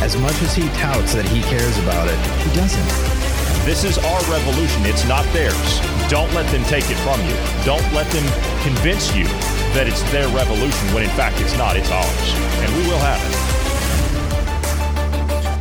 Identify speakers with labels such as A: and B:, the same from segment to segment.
A: As much as he touts that he cares about it, he doesn't.
B: This is our revolution. It's not theirs. Don't let them take it from you. Don't let them convince you that it's their revolution when in fact it's not. It's ours. And we will have it.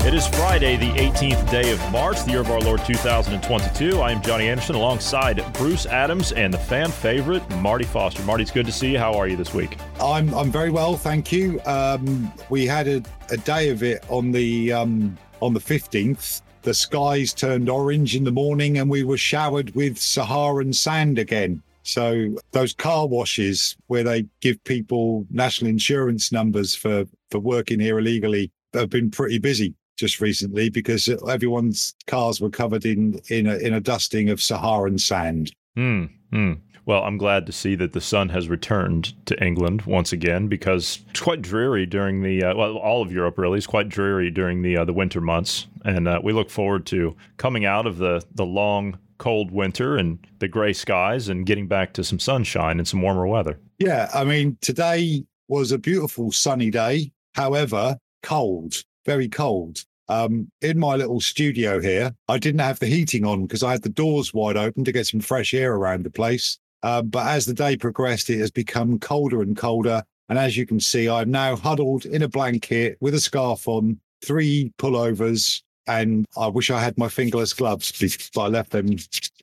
B: It is Friday, the 18th day of March, the year of our Lord 2022. I am Johnny Anderson alongside Bruce Adams and the fan favorite, Marty Foster. Marty, it's good to see you. How are you this week?
C: I'm I'm very well, thank you. Um, we had a, a day of it on the um, on the 15th. The skies turned orange in the morning and we were showered with Saharan sand again. So those car washes where they give people national insurance numbers for for working here illegally have been pretty busy just recently because everyone's cars were covered in in a, in a dusting of Saharan sand.
B: Hmm. hmm. Well, I'm glad to see that the sun has returned to England once again because it's quite dreary during the uh, well, all of Europe really is quite dreary during the uh, the winter months, and uh, we look forward to coming out of the the long cold winter and the gray skies and getting back to some sunshine and some warmer weather.
C: Yeah, I mean today was a beautiful sunny day, however cold, very cold. Um, in my little studio here, I didn't have the heating on because I had the doors wide open to get some fresh air around the place. Um, but as the day progressed, it has become colder and colder. And as you can see, I'm now huddled in a blanket with a scarf on, three pullovers, and I wish I had my fingerless gloves, but I left them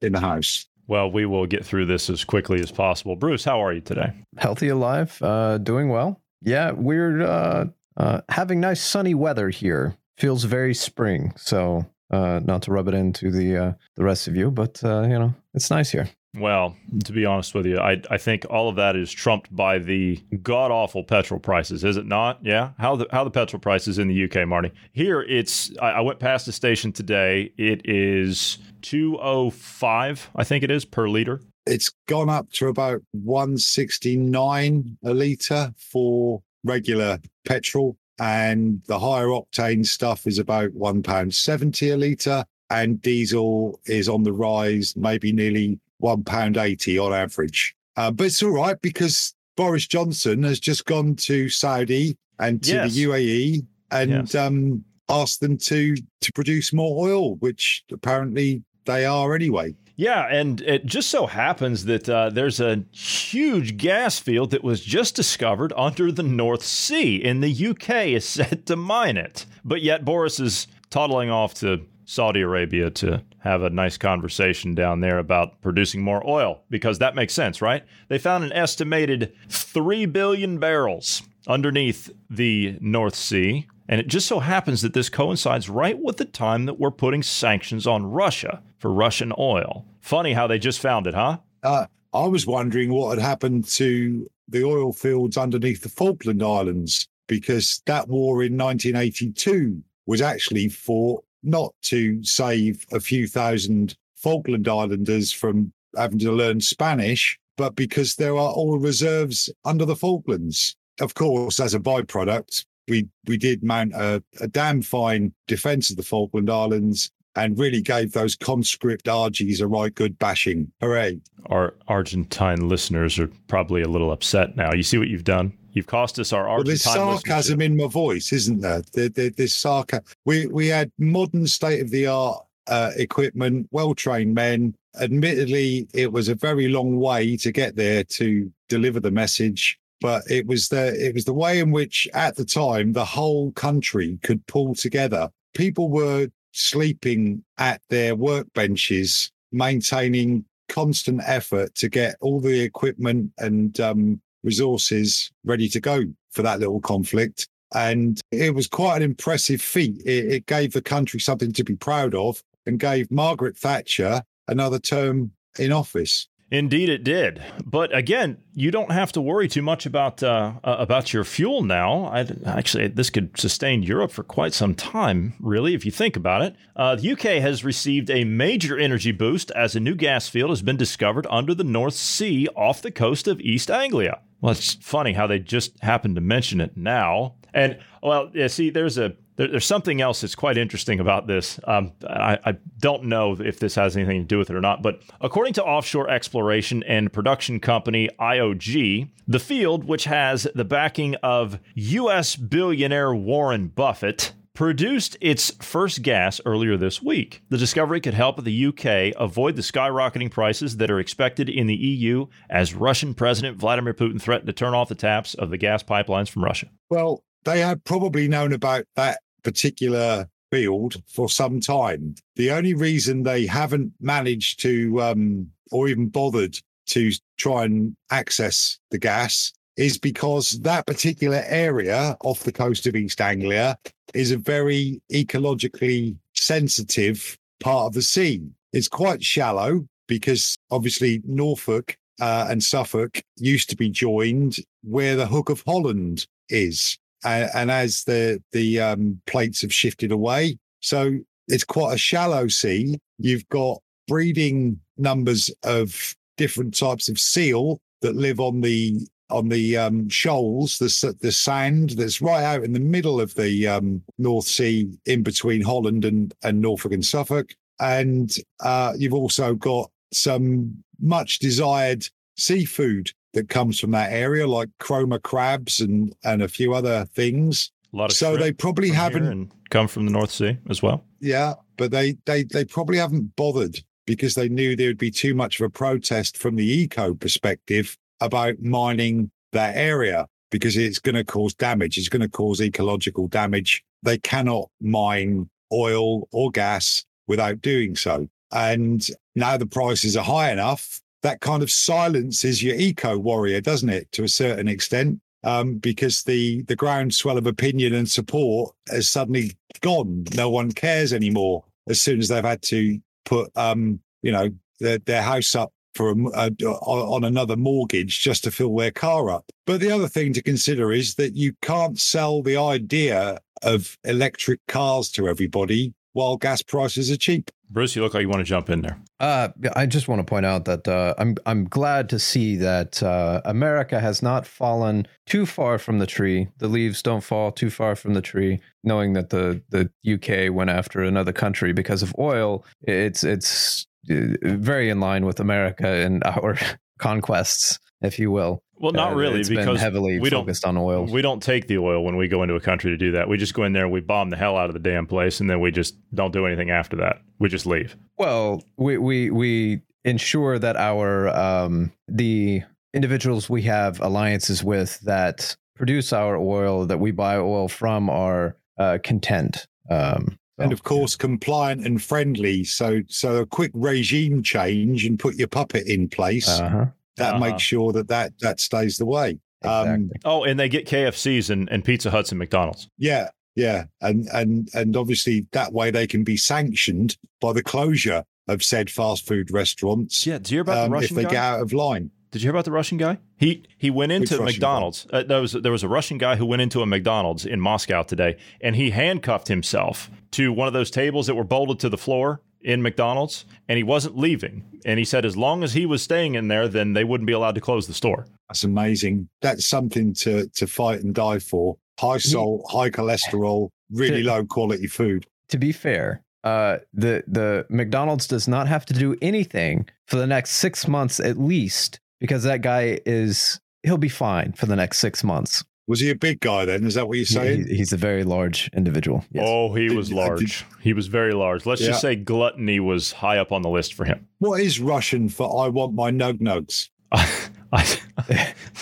C: in the house.
B: Well, we will get through this as quickly as possible. Bruce, how are you today?
A: Healthy, alive, uh, doing well. Yeah, we're uh, uh, having nice sunny weather here feels very spring. So uh, not to rub it into the uh, the rest of you, but uh, you know it's nice here.
B: Well, to be honest with you, I I think all of that is trumped by the god awful petrol prices, is it not? Yeah, how the how the petrol prices in the UK, Marty? Here, it's I, I went past the station today. It is two oh five, I think it is per liter.
C: It's gone up to about one sixty nine a liter for regular petrol and the higher octane stuff is about one pound seventy a litre, and diesel is on the rise, maybe nearly one pound eighty on average. Uh, but it's all right because Boris Johnson has just gone to Saudi and to yes. the UAE and yes. um, asked them to to produce more oil, which apparently they are anyway.
B: Yeah, and it just so happens that uh, there's a huge gas field that was just discovered under the North Sea, and the UK is set to mine it. But yet Boris is toddling off to Saudi Arabia to have a nice conversation down there about producing more oil because that makes sense, right? They found an estimated 3 billion barrels underneath the North Sea. And it just so happens that this coincides right with the time that we're putting sanctions on Russia for Russian oil. Funny how they just found it, huh?
C: Uh, I was wondering what had happened to the oil fields underneath the Falkland Islands because that war in 1982 was actually fought not to save a few thousand Falkland Islanders from having to learn Spanish, but because there are oil reserves under the Falklands. Of course, as a byproduct, we we did mount a, a damn fine defence of the Falkland Islands and really gave those conscript Argies a right good bashing. Hooray.
B: Our Argentine listeners are probably a little upset now. You see what you've done? You've cost us our Argentine.
C: Well, there's sarcasm in my voice, isn't there? there, there there's sarcasm. We we had modern state of the art uh, equipment, well trained men. Admittedly, it was a very long way to get there to deliver the message, but it was the it was the way in which, at the time, the whole country could pull together. People were sleeping at their workbenches, maintaining constant effort to get all the equipment and um, resources ready to go for that little conflict. And it was quite an impressive feat. It, it gave the country something to be proud of and gave Margaret Thatcher another term in office.
B: Indeed, it did. But again, you don't have to worry too much about uh, about your fuel now. I, actually, this could sustain Europe for quite some time, really, if you think about it. Uh, the UK has received a major energy boost as a new gas field has been discovered under the North Sea off the coast of East Anglia. Well, it's funny how they just happened to mention it now. And well, yeah, see, there's a there, there's something else that's quite interesting about this. Um, I, I, don't know if this has anything to do with it or not, but according to offshore exploration and production company IOG, the field, which has the backing of U.S. billionaire Warren Buffett, produced its first gas earlier this week. The discovery could help the UK avoid the skyrocketing prices that are expected in the EU as Russian President Vladimir Putin threatened to turn off the taps of the gas pipelines from Russia.
C: Well, they had probably known about that particular field for some time. The only reason they haven't managed to, um, or even bothered to try and access the gas is because that particular area off the coast of East Anglia is a very ecologically sensitive part of the sea. It's quite shallow because obviously Norfolk uh, and Suffolk used to be joined where the Hook of Holland is and, and as the the um, plates have shifted away, so it's quite a shallow sea. You've got breeding numbers of different types of seal that live on the on the um, shoals, the the sand that's right out in the middle of the um, North Sea, in between Holland and and Norfolk and Suffolk, and uh, you've also got some much desired seafood that comes from that area, like Cromer crabs and and a few other things.
B: A lot of
C: so they probably haven't
B: come from the North Sea as well.
C: Yeah, but they they they probably haven't bothered because they knew there would be too much of a protest from the eco perspective about mining that area because it's going to cause damage. It's going to cause ecological damage. They cannot mine oil or gas without doing so. And now the prices are high enough that kind of silences your eco warrior, doesn't it, to a certain extent? Um, because the the groundswell of opinion and support has suddenly gone. No one cares anymore as soon as they've had to put um, you know their, their house up for a, a, on another mortgage just to fill their car up. But the other thing to consider is that you can't sell the idea of electric cars to everybody while gas prices are cheap.
B: Bruce, you look like you want to jump in there.
A: Uh, I just want to point out that uh, I'm I'm glad to see that uh, America has not fallen too far from the tree. The leaves don't fall too far from the tree. Knowing that the the UK went after another country because of oil, it's it's uh, very in line with America and our conquests, if you will.
B: Well, not uh, really, because
A: heavily
B: we
A: focused
B: don't,
A: on oil.
B: We don't take the oil when we go into a country to do that. We just go in there we bomb the hell out of the damn place, and then we just don't do anything after that. We just leave.
A: Well, we we we ensure that our um, the individuals we have alliances with that produce our oil that we buy oil from are uh, content. Um,
C: so, and of course, yeah. compliant and friendly. So, so a quick regime change and put your puppet in place. Uh-huh that uh-huh. makes sure that that that stays the way.
B: Um, exactly. Um, oh, and they get KFCs and, and Pizza Huts and McDonald's.
C: Yeah, yeah, and and and obviously that way they can be sanctioned by the closure of said fast food restaurants.
B: Yeah, do you hear about um, the Russian
C: if they
B: guy?
C: get out of line?
B: Did you hear about the Russian guy? He he went into McDonald's. Uh, there was there was a Russian guy who went into a McDonald's in Moscow today, and he handcuffed himself to one of those tables that were bolted to the floor in McDonald's and he wasn't leaving. And he said as long as he was staying in there, then they wouldn't be allowed to close the store.
C: That's amazing. That's something to to fight and die for. High salt, high cholesterol, really to, low quality food.
A: To be fair, uh, the the McDonald's does not have to do anything for the next six months at least because that guy is he'll be fine for the next six months.
C: Was he a big guy then? Is that what you're saying?
A: He, he's a very large individual.
B: Yes. Oh, he was large. he was very large. Let's yeah. just say gluttony was high up on the list for him.
C: What is Russian for I want my nug nugs?
B: I,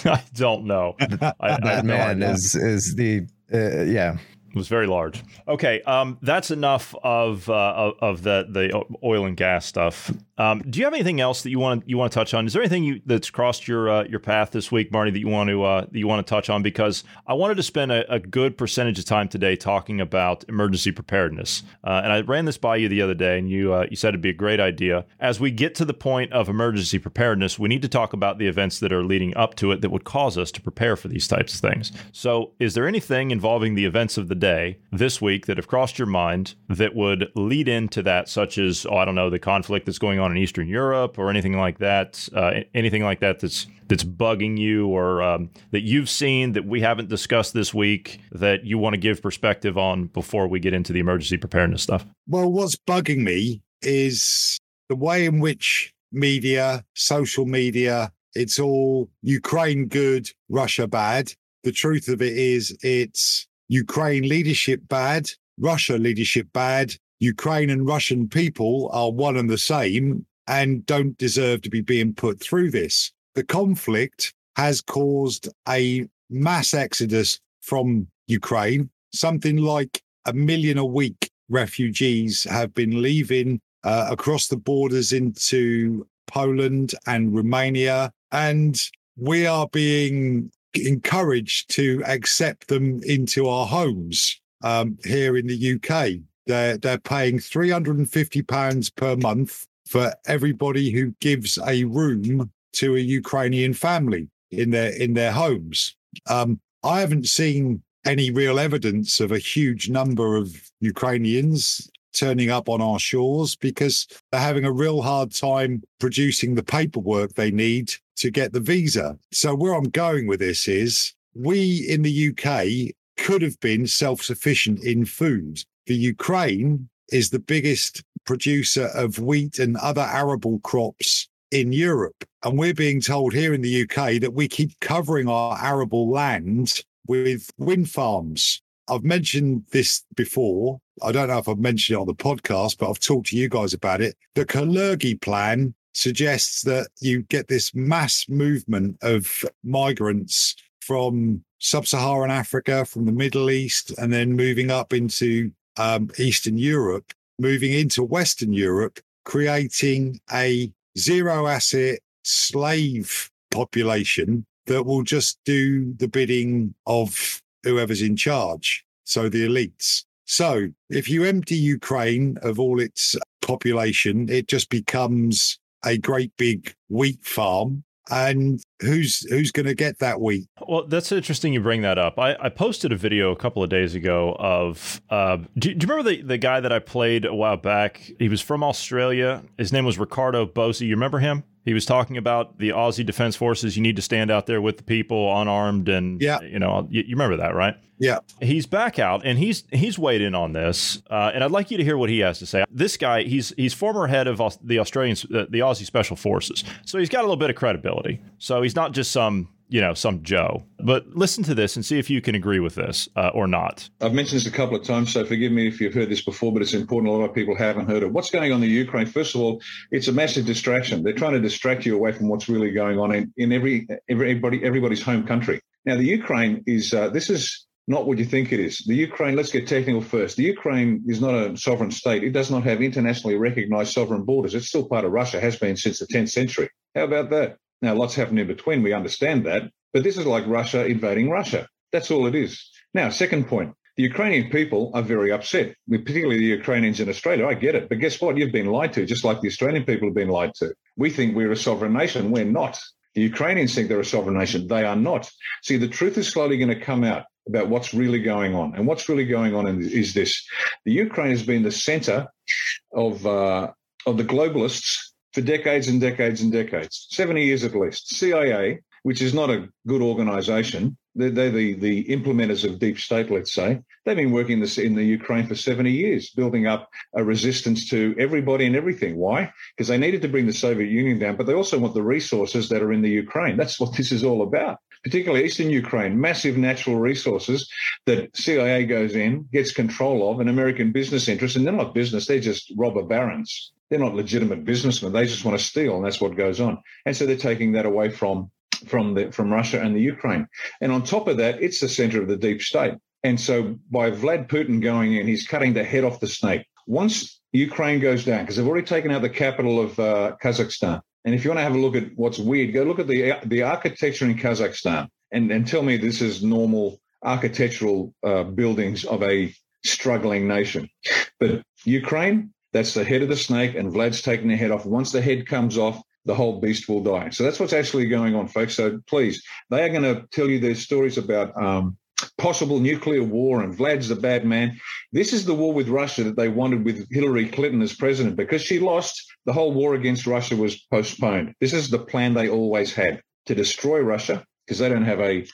B: I, don't know. I,
A: that man is is the uh, yeah
B: was very large. Okay, um, that's enough of uh, of the the oil and gas stuff. Um, do you have anything else that you want you want to touch on? Is there anything you, that's crossed your uh, your path this week, Marty, that you want to uh, that you want to touch on? Because I wanted to spend a, a good percentage of time today talking about emergency preparedness, uh, and I ran this by you the other day, and you uh, you said it'd be a great idea. As we get to the point of emergency preparedness, we need to talk about the events that are leading up to it that would cause us to prepare for these types of things. So, is there anything involving the events of the day this week that have crossed your mind that would lead into that, such as oh, I don't know, the conflict that's going on in Eastern Europe or anything like that? Uh, anything like that that's that's bugging you or um, that you've seen that we haven't discussed this week that you want to give perspective on before we get into the emergency preparedness stuff?
C: Well, what's bugging me is the way in which media, social media, it's all Ukraine good, Russia bad. The truth of it is, it's Ukraine leadership bad, Russia leadership bad. Ukraine and Russian people are one and the same and don't deserve to be being put through this. The conflict has caused a mass exodus from Ukraine. Something like a million a week refugees have been leaving uh, across the borders into Poland and Romania. And we are being encouraged to accept them into our homes um, here in the UK. They're, they're paying £350 per month for everybody who gives a room to a Ukrainian family in their in their homes. Um, I haven't seen any real evidence of a huge number of Ukrainians turning up on our shores because they're having a real hard time producing the paperwork they need to get the visa. So, where I'm going with this is we in the UK could have been self sufficient in food. The Ukraine is the biggest producer of wheat and other arable crops in Europe. And we're being told here in the UK that we keep covering our arable land with wind farms. I've mentioned this before. I don't know if I've mentioned it on the podcast, but I've talked to you guys about it. The Kalergi plan suggests that you get this mass movement of migrants from sub Saharan Africa, from the Middle East, and then moving up into um, Eastern Europe, moving into Western Europe, creating a zero asset slave population that will just do the bidding of whoever's in charge. So the elites. So if you empty Ukraine of all its population, it just becomes a great big wheat farm. And who's who's going to get that week
B: Well, that's interesting you bring that up. I, I posted a video a couple of days ago of. Uh, do, do, you remember the, the guy that I played a while back? He was from Australia. His name was Ricardo Bosi. You remember him? He was talking about the Aussie Defense Forces. You need to stand out there with the people, unarmed, and yeah, you know, you, you remember that, right?
C: Yeah.
B: He's back out, and he's he's weighed in on this, uh, and I'd like you to hear what he has to say. This guy, he's he's former head of the Australian, uh, the Aussie Special Forces, so he's got a little bit of credibility. So he's not just some you know, some Joe. But listen to this and see if you can agree with this uh, or not.
D: I've mentioned this a couple of times, so forgive me if you've heard this before, but it's important. A lot of people haven't heard it. What's going on in the Ukraine? First of all, it's a massive distraction. They're trying to distract you away from what's really going on in, in every everybody everybody's home country. Now, the Ukraine is uh, this is not what you think it is. The Ukraine, let's get technical first. The Ukraine is not a sovereign state. It does not have internationally recognized sovereign borders. It's still part of Russia, has been since the 10th century. How about that? Now, lots happened in between. We understand that. But this is like Russia invading Russia. That's all it is. Now, second point. The Ukrainian people are very upset, particularly the Ukrainians in Australia. I get it. But guess what? You've been lied to, just like the Australian people have been lied to. We think we're a sovereign nation. We're not. The Ukrainians think they're a sovereign nation. They are not. See, the truth is slowly going to come out about what's really going on. And what's really going on is this. The Ukraine has been the center of, uh, of the globalists for decades and decades and decades, 70 years at least. CIA which is not a good organisation. They're, they're, the, the implementers of deep state, let's say. They've been working this in the Ukraine for 70 years, building up a resistance to everybody and everything. Why? Because they needed to bring the Soviet Union down, but they also want the resources that are in the Ukraine. That's what this is all about particularly eastern Ukraine, massive natural resources that CIA goes in, gets control of, and American business interests, and they're not business, they're just robber barons. They're not legitimate businessmen. They just want to steal, and that's what goes on. And so they're taking that away from from the from Russia and the Ukraine. And on top of that, it's the center of the deep state. And so by Vlad Putin going in, he's cutting the head off the snake. once Ukraine goes down, because they've already taken out the capital of uh, Kazakhstan. And if you want to have a look at what's weird, go look at the the architecture in Kazakhstan and, and tell me this is normal architectural uh, buildings of a struggling nation. But Ukraine, that's the head of the snake, and Vlad's taking the head off. Once the head comes off, the whole beast will die. So that's what's actually going on, folks. So please, they are going to tell you their stories about um, possible nuclear war and Vlad's the bad man. This is the war with Russia that they wanted with Hillary Clinton as president because she lost. The whole war against Russia was postponed. This is the plan they always had to destroy Russia because they don't have a,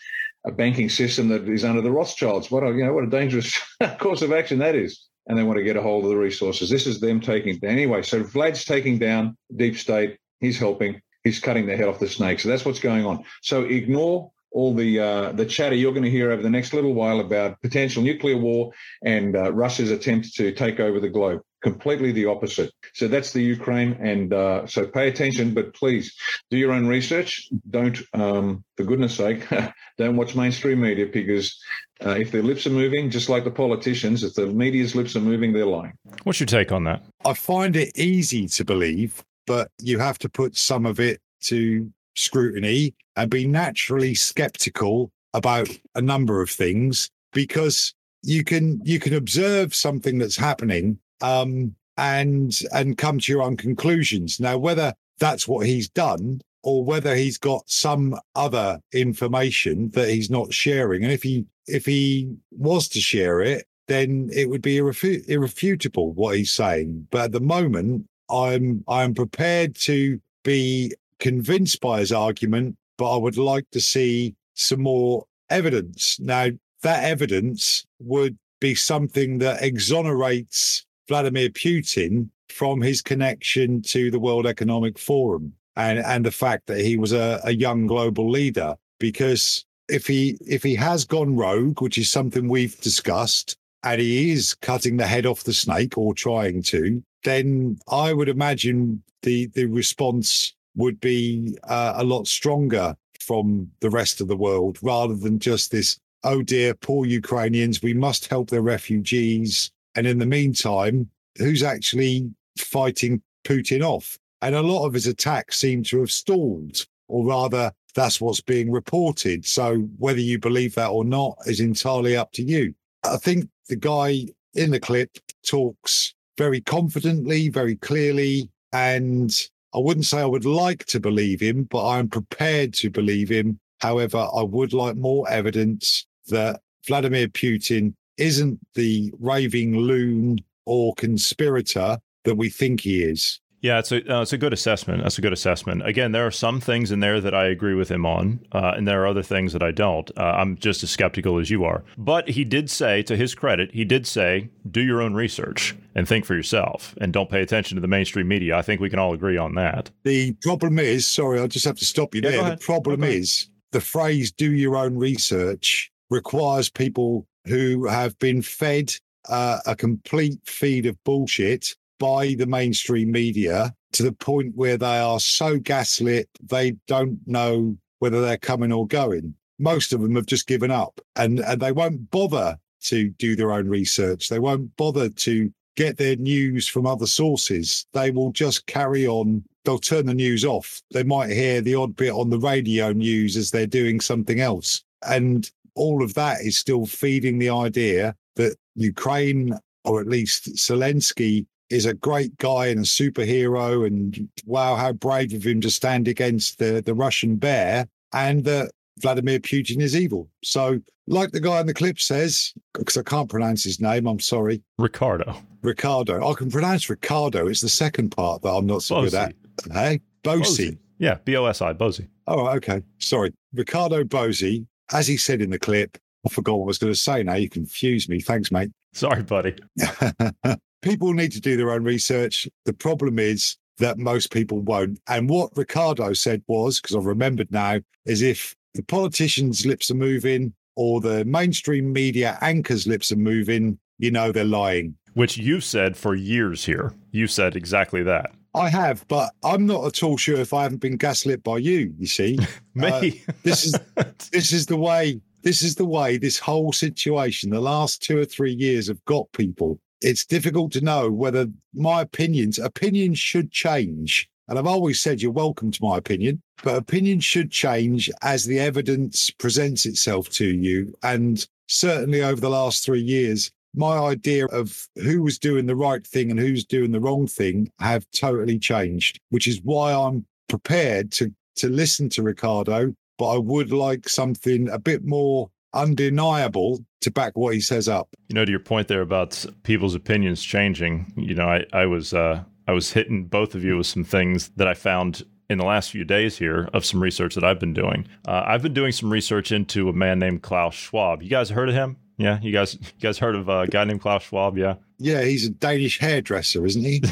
D: a banking system that is under the Rothschilds. What a, you know, what a dangerous course of action that is. And they want to get a hold of the resources. This is them taking down. Anyway, so Vlad's taking down deep state. He's helping. He's cutting the head off the snake. So that's what's going on. So ignore all the uh, the chatter you're going to hear over the next little while about potential nuclear war and uh, Russia's attempt to take over the globe. Completely the opposite. So that's the Ukraine, and uh, so pay attention. But please do your own research. Don't, um, for goodness sake, don't watch mainstream media because uh, if their lips are moving, just like the politicians, if the media's lips are moving, they're lying.
B: What's your take on that?
C: I find it easy to believe, but you have to put some of it to scrutiny and be naturally skeptical about a number of things because you can you can observe something that's happening um, and and come to your own conclusions. Now, whether that's what he's done or whether he's got some other information that he's not sharing, and if he if he was to share it, then it would be irrefu- irrefutable what he's saying. But at the moment, I'm I'm prepared to be convinced by his argument, but I would like to see some more evidence. Now, that evidence would be something that exonerates Vladimir Putin from his connection to the World Economic Forum and, and the fact that he was a, a young global leader. Because if he if he has gone rogue, which is something we've discussed, and he is cutting the head off the snake or trying to, then I would imagine the the response would be uh, a lot stronger from the rest of the world rather than just this, oh dear, poor Ukrainians, we must help their refugees. And in the meantime, who's actually fighting Putin off? And a lot of his attacks seem to have stalled, or rather, that's what's being reported. So whether you believe that or not is entirely up to you. I think the guy in the clip talks very confidently, very clearly, and I wouldn't say I would like to believe him, but I'm prepared to believe him. However, I would like more evidence that Vladimir Putin isn't the raving loon or conspirator that we think he is.
B: Yeah, it's a uh, it's a good assessment. That's a good assessment. Again, there are some things in there that I agree with him on, uh, and there are other things that I don't. Uh, I'm just as skeptical as you are. But he did say, to his credit, he did say, do your own research and think for yourself, and don't pay attention to the mainstream media. I think we can all agree on that.
C: The problem is, sorry, I'll just have to stop you
B: Yeah,
C: there. The problem
B: Okay.
C: is the phrase "do your own research" requires people who have been fed uh, a complete feed of bullshit by the mainstream media to the point where they are so gaslit they don't know whether they're coming or going. Most of them have just given up and, and they won't bother to do their own research. They won't bother to get their news from other sources. They will just carry on. They'll turn the news off. They might hear the odd bit on the radio news as they're doing something else. And all of that is still feeding the idea that Ukraine, or at least Zelensky, is a great guy and a superhero. And wow, how brave of him to stand against the, the Russian bear. And that Vladimir Putin is evil. So, like the guy in the clip says, because I can't pronounce his name, I'm sorry,
B: Ricardo.
C: Ricardo. I can pronounce Ricardo. It's the second part that I'm not so good at. Hey, eh? Bosi.
B: Yeah, B O S I, Bozy.
C: Oh, okay. Sorry. Ricardo Bosi, as he said in the clip, I forgot what I was going to say now. You confuse me. Thanks, mate.
B: Sorry, buddy.
C: people need to do their own research. The problem is that most people won't. And what Ricardo said was, because I've remembered now, is if the politicians' lips are moving or the mainstream media anchors' lips are moving, you know they're lying.
B: Which you've said for years here. You said exactly that.
C: I have, but I'm not at all sure if I haven't been gaslit by you. You see, uh,
B: Me.
C: this is this is the way this is the way this whole situation the last two or three years have got people it's difficult to know whether my opinions opinions should change. And I've always said you're welcome to my opinion, but opinions should change as the evidence presents itself to you. And certainly over the last three years, my idea of who was doing the right thing and who's doing the wrong thing have totally changed, which is why I'm prepared to to listen to Ricardo, but I would like something a bit more undeniable to back what he says up.
B: You know, to your point there about people's opinions changing, you know, I, I was uh, I was hitting both of you with some things that I found in the last few days here of some research that I've been doing. Uh, I've been doing some research into a man named Klaus Schwab. You guys heard of him? Yeah, you guys, you guys heard of a guy named Klaus Schwab? Yeah.
C: Yeah, he's a Danish hairdresser, isn't he?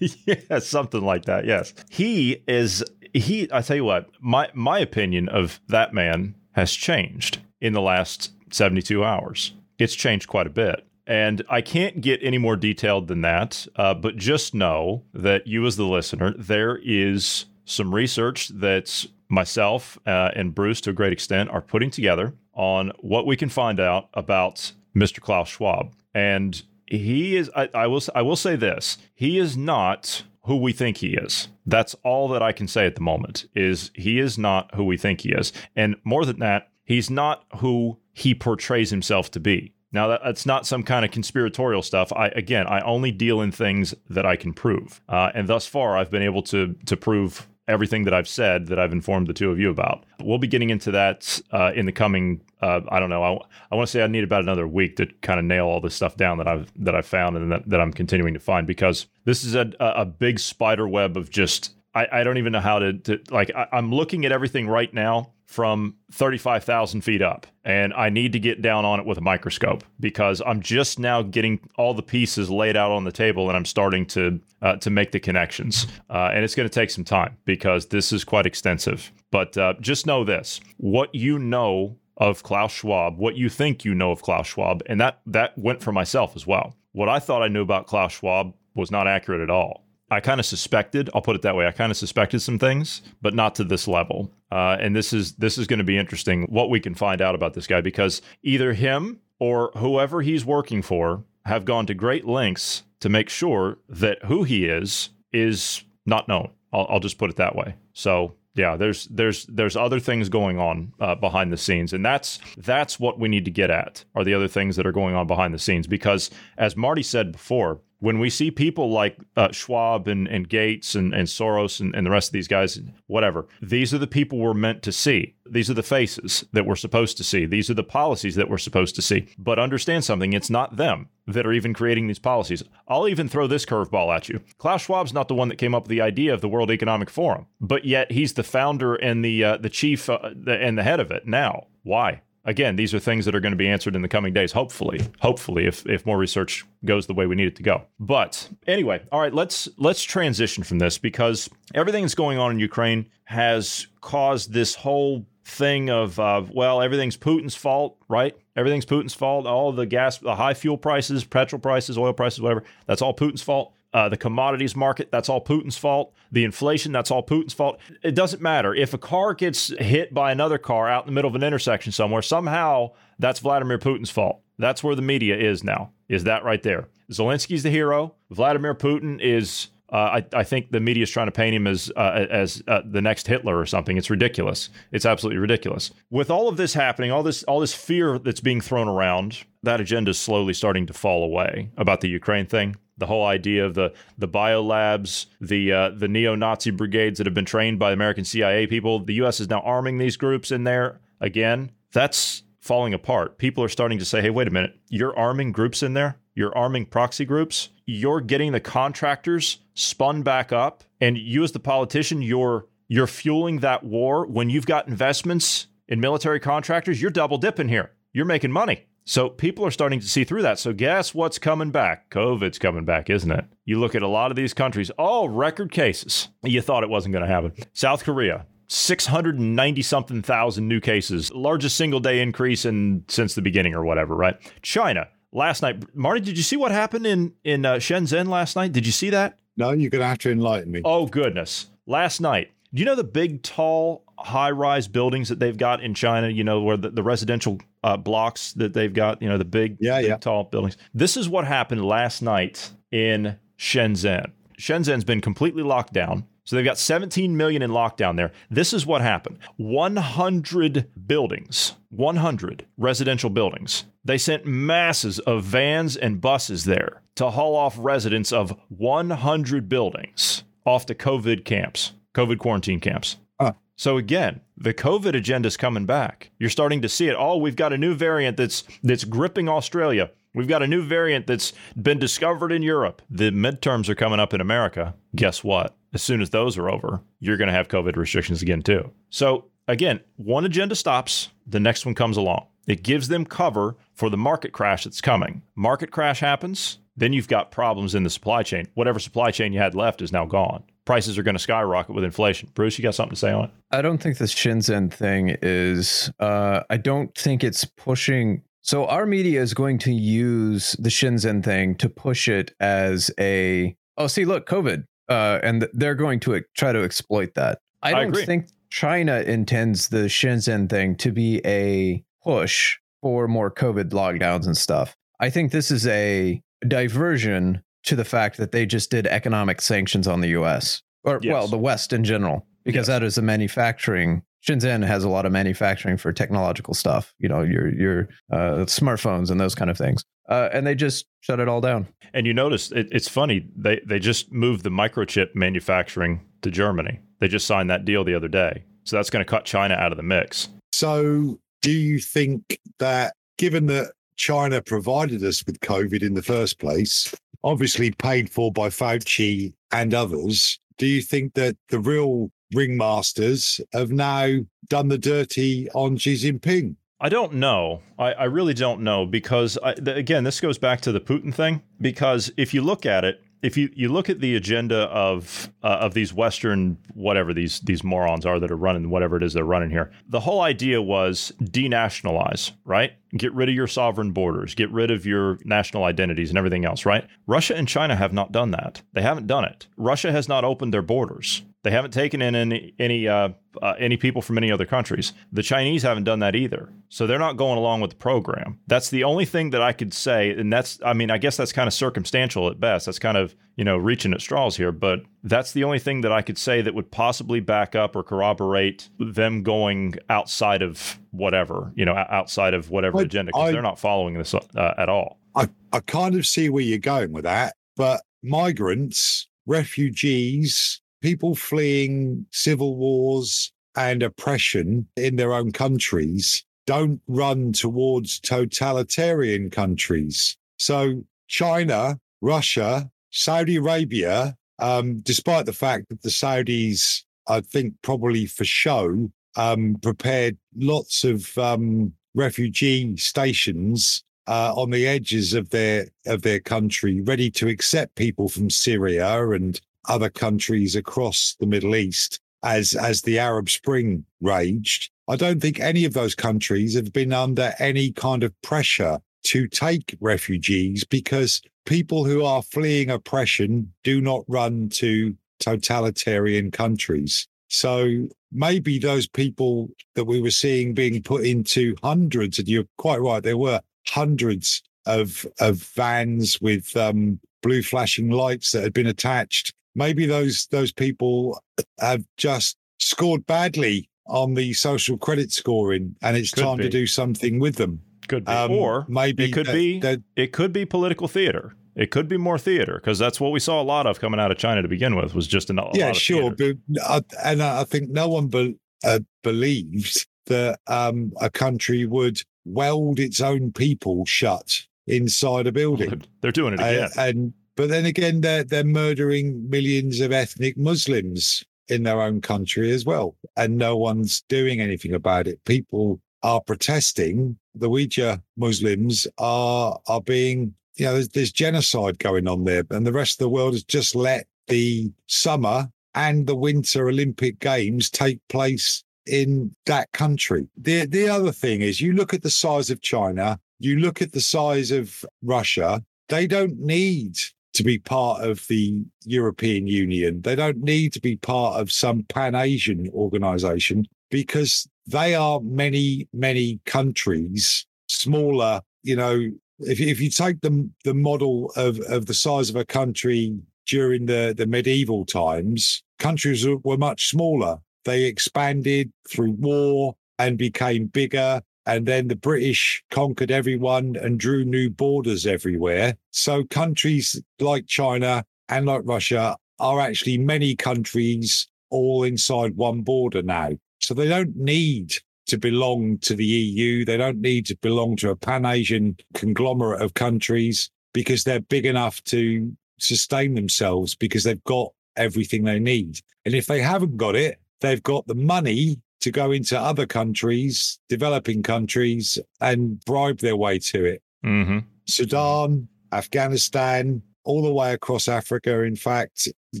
B: yeah, something like that. Yes, he is. He. I tell you what, my my opinion of that man has changed in the last seventy two hours. It's changed quite a bit. And I can't get any more detailed than that, uh, but just know that you, as the listener, there is some research that myself uh, and Bruce, to a great extent, are putting together on what we can find out about Mr. Klaus Schwab. And he is, I, I will, I will say this: he is not who we think he is. That's all that I can say at the moment. Is he is not who we think he is, and more than that, he's not who he portrays himself to be. Now that, that's not some kind of conspiratorial stuff. I again, I only deal in things that I can prove, uh, and thus far, I've been able to to prove everything that I've said that I've informed the two of you about. We'll be getting into that uh, in the coming. Uh, I don't know. I, I want to say I need about another week to kind of nail all this stuff down that I've that I've found and that, that I'm continuing to find because this is a a big spider web of just I, I don't even know how to, to like I, I'm looking at everything right now from 35,000 feet up. And I need to get down on it with a microscope because I'm just now getting all the pieces laid out on the table and I'm starting to uh, to make the connections. Uh, and it's going to take some time because this is quite extensive. But uh, just know this what you know of Klaus Schwab, what you think you know of Klaus Schwab, and that, that went for myself as well. What I thought I knew about Klaus Schwab was not accurate at all. I kind of suspected. I'll put it that way. I kind of suspected some things, but not to this level. Uh, and this is this is going to be interesting what we can find out about this guy because either him or whoever he's working for have gone to great lengths to make sure that who he is is not known. I'll, I'll just put it that way. So yeah, there's there's there's other things going on uh, behind the scenes, and that's that's what we need to get at are the other things that are going on behind the scenes because as Marty said before, when we see people like uh, Schwab and, and Gates and, and Soros and, and the rest of these guys, whatever, these are the people we're meant to see. These are the faces that we're supposed to see. These are the policies that we're supposed to see. But understand something, it's not them that are even creating these policies. I'll even throw this curveball at you. Klaus Schwab's not the one that came up with the idea of the World Economic Forum, but yet he's the founder and the uh, the chief uh, the, and the head of it now. Why? Again, these are things that are going to be answered in the coming days, hopefully. Hopefully, if, if more research goes the way we need it to go. But anyway, all right, let's let's transition from this because everything that's going on in Ukraine has caused this whole thing of uh, well, everything's Putin's fault, right? Everything's Putin's fault. All the gas, the high fuel prices, petrol prices, oil prices, whatever. That's all Putin's fault. Uh, the commodities market, that's all Putin's fault. The inflation, that's all Putin's fault. It doesn't matter. If a car gets hit by another car out in the middle of an intersection somewhere, somehow that's Vladimir Putin's fault. That's where the media is now, is that right there. Zelensky's the hero. Vladimir Putin is. Uh, I, I, think the media is trying to paint him as uh, as uh, the next Hitler or something. It's ridiculous. It's absolutely ridiculous. With all of this happening, all this all this fear that's being thrown around, that agenda is slowly starting to fall away about the Ukraine thing the whole idea of the the biolabs, the uh, the neo-Nazi brigades that have been trained by American CIA people. The U.S. is now arming these groups in there again. That's falling apart. People are starting to say, "Hey, wait a minute! You're arming groups in there. You're arming proxy groups. You're getting the contractors spun back up, and you, as the politician, you're you're fueling that war when you've got investments in military contractors. You're double dipping here. You're making money." So people are starting to see through that. So guess what's coming back? COVID's coming back, isn't it? You look at a lot of these countries, all record cases. You thought it wasn't going to happen. South Korea, 690 something thousand new cases, largest single day increase in since the beginning or whatever, right? China, last night. Marty, did you see what happened in in uh, Shenzhen last night? Did you see that?
C: No, you're going to have to enlighten me.
B: Oh goodness. Last night, Do you know the big, tall, high rise buildings that they've got in China? You know, where the, the residential uh, blocks that they've got, you know, the big,
C: Yeah,
B: big,
C: yeah.
B: tall buildings. This is what happened last night in Shenzhen. Shenzhen's been completely locked down. So they've got 17 million in lockdown there. This is what happened 100 buildings, 100 residential buildings. They sent masses of vans and buses there to haul off residents of 100 buildings off to COVID camps, COVID quarantine camps.
C: Huh.
B: So again, the COVID agenda is coming back. You're starting to see it. Oh, we've got a new variant that's that's gripping Australia. We've got a new variant that's been discovered in Europe. The midterms are coming up in America. Guess what? As soon as those are over, you're going to have COVID restrictions again too. So again, one agenda stops, the next one comes along. It gives them cover for the market crash that's coming. Market crash happens, then you've got problems in the supply chain. Whatever supply chain you had left is now gone. Prices are going to skyrocket with inflation. Bruce, you got something to say on it?
A: I don't think this Shenzhen thing is. Uh, I don't think it's pushing. So our media is going to use the Shenzhen thing to push it as a. Oh, see, look, COVID, uh, and they're going to try to exploit that. I
B: I
A: don't
B: agree.
A: think China intends the Shenzhen thing to be a push for more COVID lockdowns and stuff. I think this is a diversion to the fact that they just did economic sanctions on the U.S. or
B: Yes.
A: well, the West in general, because
B: Yes.
A: that is a manufacturing. Shenzhen has a lot of manufacturing for technological stuff. You know, your your uh, smartphones and those kind of things, uh, and they just shut it all down.
B: And you notice it, it's funny they they just moved the microchip manufacturing to Germany. They just signed that deal the other day, so that's going to cut China out of the mix.
C: So, do you think that given that China provided us with COVID in the first place, obviously paid for by Fauci and others, do you think that the real ringmasters have now done the dirty on Xi Jinping?
B: I don't know. I, I really don't know because I, again, this goes back to the Putin thing. Because if you look at it, if you, you look at the agenda of uh, of these Western whatever these these morons are that are running whatever it is they're running here, the whole idea was denationalize, right? Get rid of your sovereign borders, get rid of your national identities and everything else, right? Russia and China have not done that. They haven't done it. Russia has not opened their borders. They haven't taken in any any uh, uh, any people from any other countries. The Chinese haven't done that either. So they're not going along with the program. That's the only thing that I could say, and that's I mean I guess that's kind of circumstantial at best. That's kind of you know reaching at straws here, but that's the only thing that I could say that would possibly back up or corroborate them going outside of whatever you know outside of whatever
C: I-
B: agenda because they're not following this uh, at all.
C: I, I kind of see where you're going with that, but migrants, refugees, people fleeing civil wars and oppression in their own countries don't run towards totalitarian countries. So China, Russia, Saudi Arabia, um, despite the fact that the Saudis, I think probably for show, um, prepared lots of um, refugee stations uh, on the edges of their of their country, ready to accept people from Syria and other countries across the Middle East as as the Arab Spring raged. I don't think any of those countries have been under any kind of pressure to take refugees because people who are fleeing oppression do not run to totalitarian countries. So maybe those people that we were seeing being put into hundreds, and you're quite right, there were hundreds of of vans with um, blue flashing lights that had been attached. Maybe those those people have just scored badly on the social credit scoring, and it's
B: Could
C: time to do something with them.
B: Could be,
C: Um,
B: or
C: maybe
B: it could
C: that-
B: be
C: that-
B: it could be political theater. It could be more theater because that's what we saw a lot of coming out of China to begin with was just an,
C: yeah,
B: lot of
C: sure, but uh, and I think no one be, uh, believed that um, a country would weld its own people shut inside a building.
B: They're doing it again.
C: Uh, and but then again, they're they're murdering millions of ethnic Muslims in their own country as well, and no one's doing anything about it. People are protesting. The Uyghur Muslims are are being, you know, there's, there's genocide going on there, and the rest of the world has just let the summer and the winter Olympic Games take place in that country. The the other thing is you look at the size of China, you look at the size of Russia, they don't need to be part of the European Union. They don't need to be part of some Pan Asian organization because they are many, many countries smaller. You know, if, if you take the, the model of, of the size of a country during the, the medieval times, countries were much smaller. They expanded through war and became bigger. And then the British conquered everyone and drew new borders everywhere. So countries like China and like Russia are actually many countries all inside one border now. So they don't need to belong to the EU. They don't need to belong to a pan Asian conglomerate of countries because they're big enough to sustain themselves because they've got everything they need. And if they haven't got it, they've got the money to go into other countries, developing countries, and bribe their way to it.
B: Mm-hmm.
C: Sudan, Afghanistan, all the way across Africa. In fact, the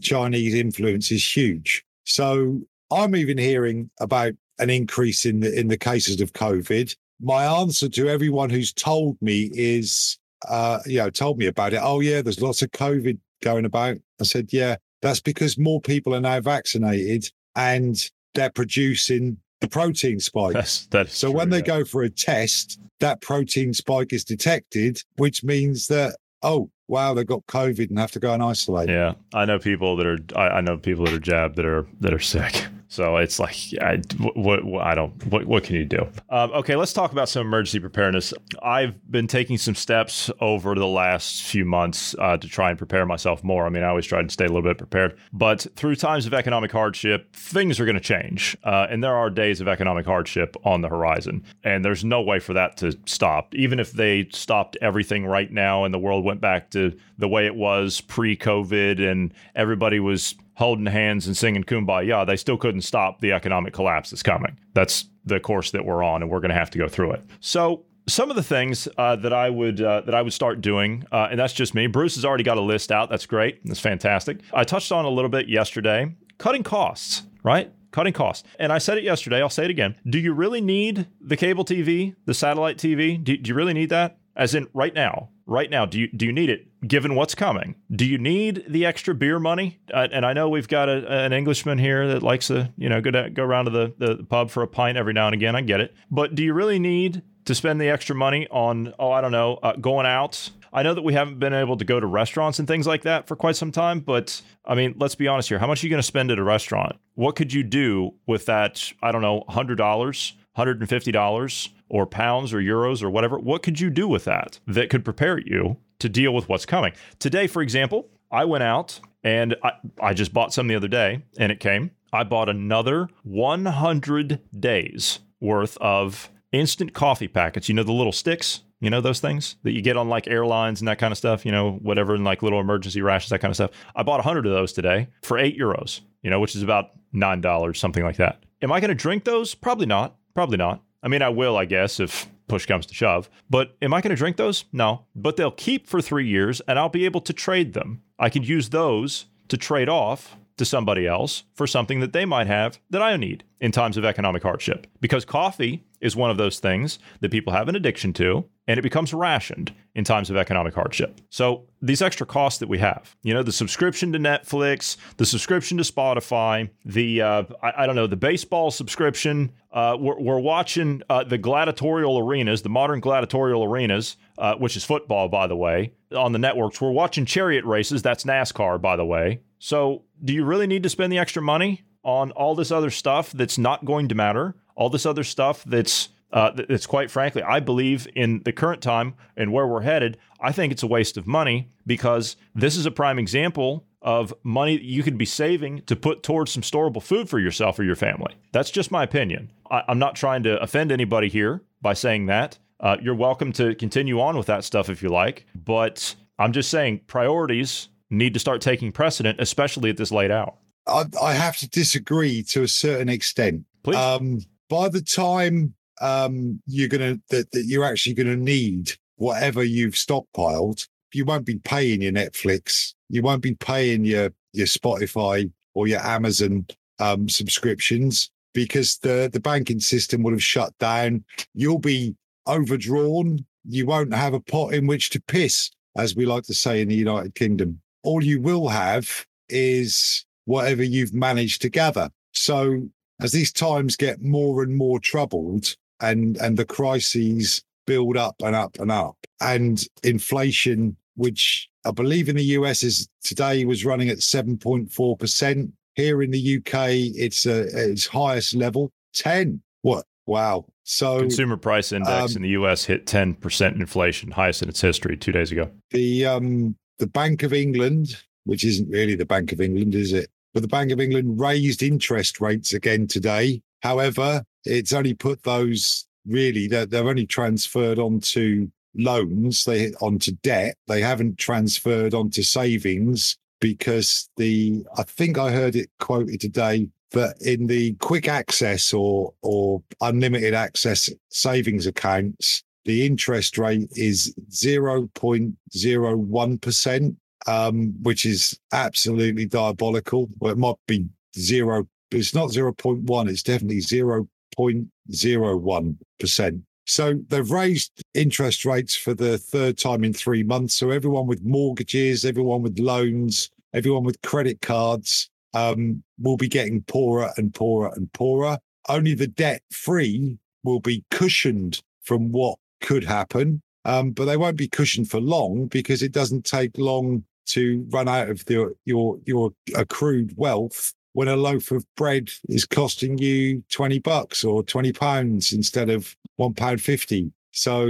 C: Chinese influence is huge. So I'm even hearing about an increase in the in the cases of COVID. My answer to everyone who's told me is, uh, you know, told me about it. Oh yeah, there's lots of COVID going about. I said, yeah, that's because more people are now vaccinated and they're producing the protein spike.
B: That's, that's
C: so
B: true,
C: when they
B: yeah.
C: go for a test, that protein spike is detected, which means that oh wow, they've got COVID and have to go and isolate.
B: Yeah, I know people that are. I, I know people that are jabbed that are that are sick. So it's like, I, what, what I don't. What, what can you do? Um, okay, let's talk about some emergency preparedness. I've been taking some steps over the last few months uh, to try and prepare myself more. I mean, I always try to stay a little bit prepared, but through times of economic hardship, things are going to change, uh, and there are days of economic hardship on the horizon, and there's no way for that to stop. Even if they stopped everything right now and the world went back to the way it was pre-COVID and everybody was holding hands and singing kumbaya, they still couldn't stop the economic collapse that's coming. That's the course that we're on, and we're going to have to go through it. So, some of the things uh, that I would uh, that I would start doing, uh, and that's just me. Bruce has already got a list out. That's great. That's fantastic. I touched on a little bit yesterday. Cutting costs, right? Cutting costs. And I said it yesterday. I'll say it again. Do you really need the cable TV, the satellite TV? Do, do you really need that? as in right now right now do you do you need it? Given what's coming do you need the extra beer money? Uh, and i know we've got a, an englishman here that likes to you know go to, go around to the, the pub for a pint every now and again. I get it. But do you really need to spend the extra money on oh i don't know uh, going out? I know that we haven't been able to go to restaurants and things like that for quite some time, but I mean, let's be honest here. How much are you going to spend at a restaurant? What could you do with that, I don't know, $100, $150 or pounds or euros or whatever, what could you do with that that could prepare you to deal with what's coming? Today, for example, I went out and I, I just bought some the other day and it came. I bought another 100 days worth of instant coffee packets. You know, the little sticks? You know those things that you get on like airlines and that kind of stuff, you know, whatever, and like little emergency rations, that kind of stuff. I bought 100 of those today for eight euros, you know, which is about $9, something like that. Am I going to drink those? Probably not. Probably not. I mean, I will, I guess, if push comes to shove. But am I going to drink those? No. But they'll keep for three years and I'll be able to trade them. I could use those to trade off to somebody else for something that they might have that I need in times of economic hardship. Because coffee is one of those things that people have an addiction to and it becomes rationed in times of economic hardship. So these extra costs that we have, you know, the subscription to Netflix, the subscription to Spotify, the uh, I, I, don't know, the baseball subscription. Uh, we're, we're, watching uh, the gladiatorial arenas, the modern gladiatorial arenas, uh, which is football, by the way, on the networks. We're watching chariot races. That's NASCAR, by the way. So do you really need to spend the extra money on all this other stuff that's not going to matter? All this other stuff that's uh, it's quite frankly, I believe in the current time and where we're headed, I think it's a waste of money because this is a prime example of money that you could be saving to put towards some storable food for yourself or your family. That's just my opinion. I, am not trying to offend anybody here by saying that. Uh, you're welcome to continue on with that stuff if you like, but I'm just saying priorities need to start taking precedent, especially at this late hour.
C: I, I have to disagree to a certain extent.
B: Please.
C: Um, by the time um, you're gonna that, that you're actually gonna need whatever you've stockpiled. You won't be paying your Netflix. You won't be paying your your Spotify or your Amazon um, subscriptions because the the banking system will have shut down. You'll be overdrawn. You won't have a pot in which to piss, as we like to say in the United Kingdom. all you will have is whatever you've managed to gather. So as these times get more and more troubled and and the crises build up and up and up and inflation which i believe in the us is today was running at 7.4% here in the uk it's uh, its highest level 10 what? Wow. So
B: consumer price index um, in the us hit 10% inflation highest in its history two days ago.
C: The um the bank of england which isn't really the bank of england is it but the Bank of England raised interest rates again today. However, it's only put those really, they're, they're only transferred onto loans, they onto debt. They haven't transferred onto savings because the, I think I heard it quoted today that in the quick access or, or unlimited access savings accounts, the interest rate is 0.01% um, which is absolutely diabolical. Well, it might be zero, it's not 0.1, it's definitely 0.01%. So they've raised interest rates for the third time in three months. So everyone with mortgages, everyone with loans, everyone with credit cards um, will be getting poorer and poorer and poorer. Only the debt free will be cushioned from what could happen. Um, but they won't be cushioned for long because it doesn't take long to run out of the, your your accrued wealth when a loaf of bread is costing you 20 bucks or 20 pounds instead of one pound 50 so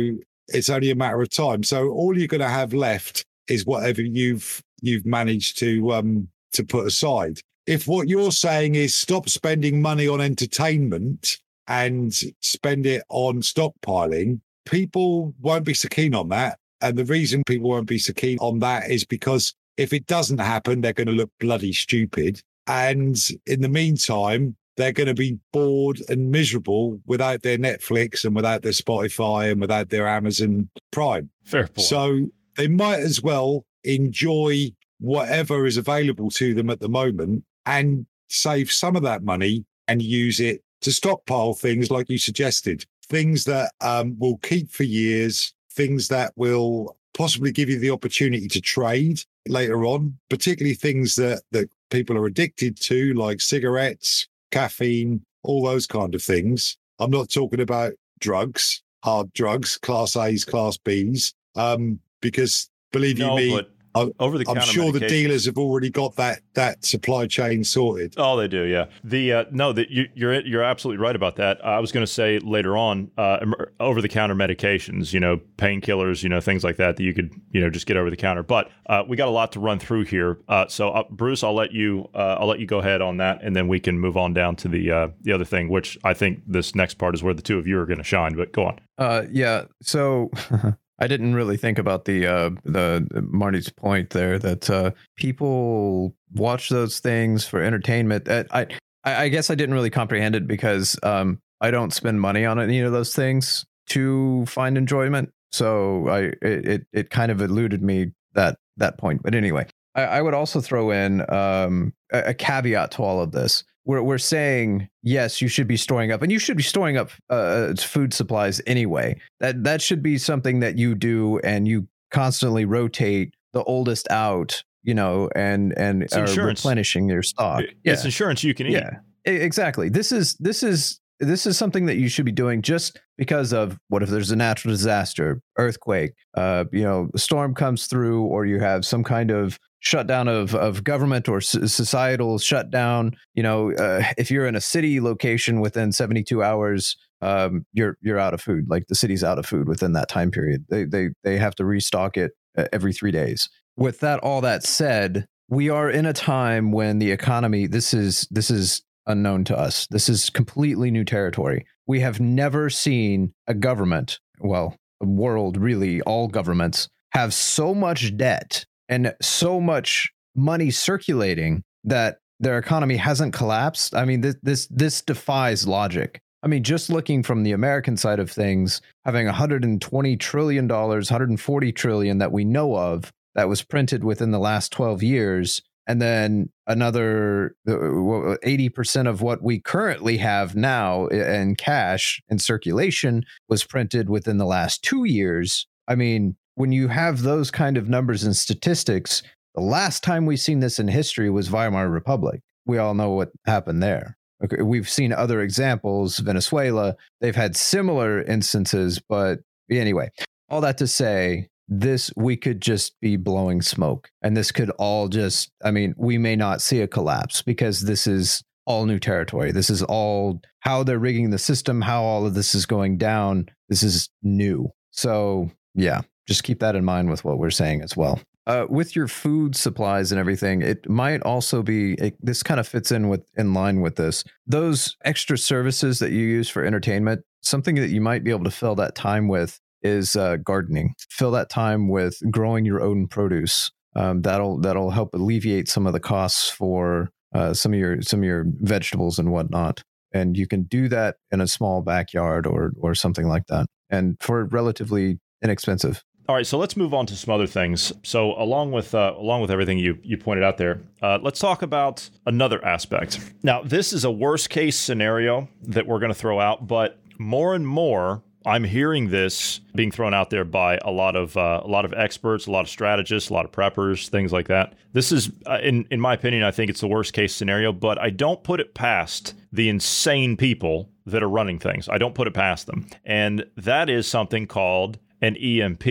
C: it's only a matter of time. So all you're going to have left is whatever you've you've managed to um to put aside. If what you're saying is stop spending money on entertainment and spend it on stockpiling people won't be so keen on that and the reason people won't be so keen on that is because if it doesn't happen, they're going to look bloody stupid. And in the meantime, they're going to be bored and miserable without their Netflix and without their Spotify and without their Amazon Prime.
B: Fair point.
C: So they might as well enjoy whatever is available to them at the moment and save some of that money and use it to stockpile things like you suggested, things that um, will keep for years things that will possibly give you the opportunity to trade later on, particularly things that, that people are addicted to, like cigarettes, caffeine, all those kind of things. I'm not talking about drugs, hard drugs, class A's, class B's, um, because believe
B: no,
C: you me,
B: over the
C: I'm sure the dealers have already got that that supply chain sorted.
B: Oh, they do, yeah. The uh, no, that you, you're you're absolutely right about that. I was going to say later on, uh, over the counter medications, you know, painkillers, you know, things like that that you could you know just get over the counter. But uh, we got a lot to run through here. Uh, so uh, Bruce, I'll let you uh, I'll let you go ahead on that, and then we can move on down to the the other thing, which I think this next part is where the two of you are going to shine. But go
A: on. yeah. So. I didn't really think about the uh, the Marty's point there that uh, people watch those things for entertainment. Uh, I I guess I didn't really comprehend it because um, I don't spend money on any of those things to find enjoyment. So I it it kind of eluded me that that point. But anyway, I, I would also throw in um, a, a caveat to all of this we're we're saying yes, you should be storing up, and you should be storing up uh, food supplies anyway. That that should be something that you do, and you constantly rotate the oldest out, you know, and and are replenishing your stock.
B: It's yeah. insurance you can eat.
A: Yeah, exactly. This is this is this is something that you should be doing just because of what if there's a natural disaster, earthquake, uh, you know, a storm comes through, or you have some kind of shutdown of, of government or societal shutdown. You know, uh, if you're in a city location within 72 hours, um, you're you're out of food. Like the city's out of food within that time period. They they they have to restock it uh, every three days. With that, all that said, we are in a time when the economy. This is this is unknown to us. This is completely new territory. We have never seen a government, well, world really, all governments have so much debt and so much money circulating that their economy hasn't collapsed. I mean, this this this defies logic. I mean, just looking from the American side of things, having 120 trillion dollars, 140 trillion that we know of that was printed within the last 12 years, and then another 80% of what we currently have now in cash in circulation was printed within the last 2 years. I mean, when you have those kind of numbers and statistics, The last time we've seen this in history was Weimar Republic. We all know what happened there. Okay, we've seen other examples, Venezuela, they've had similar instances, but anyway, all that to say, this we could just be blowing smoke and this could all just i mean we may not see a collapse because this is all new territory this is all how they're rigging the system how all of this is going down this is new so yeah just keep that in mind with what we're saying as well uh, with your food supplies and everything, it might also be it, this kind of fits in with in line with this. Those extra services that you use for entertainment, something that you might be able to fill that time with is uh, gardening. Fill that time with growing your own produce. Um, that'll that'll help alleviate some of the costs for uh, some of your some of your vegetables and whatnot. And you can do that in a small backyard or or something like that, and for relatively inexpensive.
B: All right, so let's move on to some other things. So, along with uh, along with everything you you pointed out there, uh, let's talk about another aspect. Now, this is a worst case scenario that we're going to throw out, but more and more I'm hearing this being thrown out there by a lot of uh, a lot of experts, a lot of strategists, a lot of preppers, things like that. This is, uh, in in my opinion, I think it's the worst case scenario. But I don't put it past the insane people that are running things. I don't put it past them, and that is something called an EMP,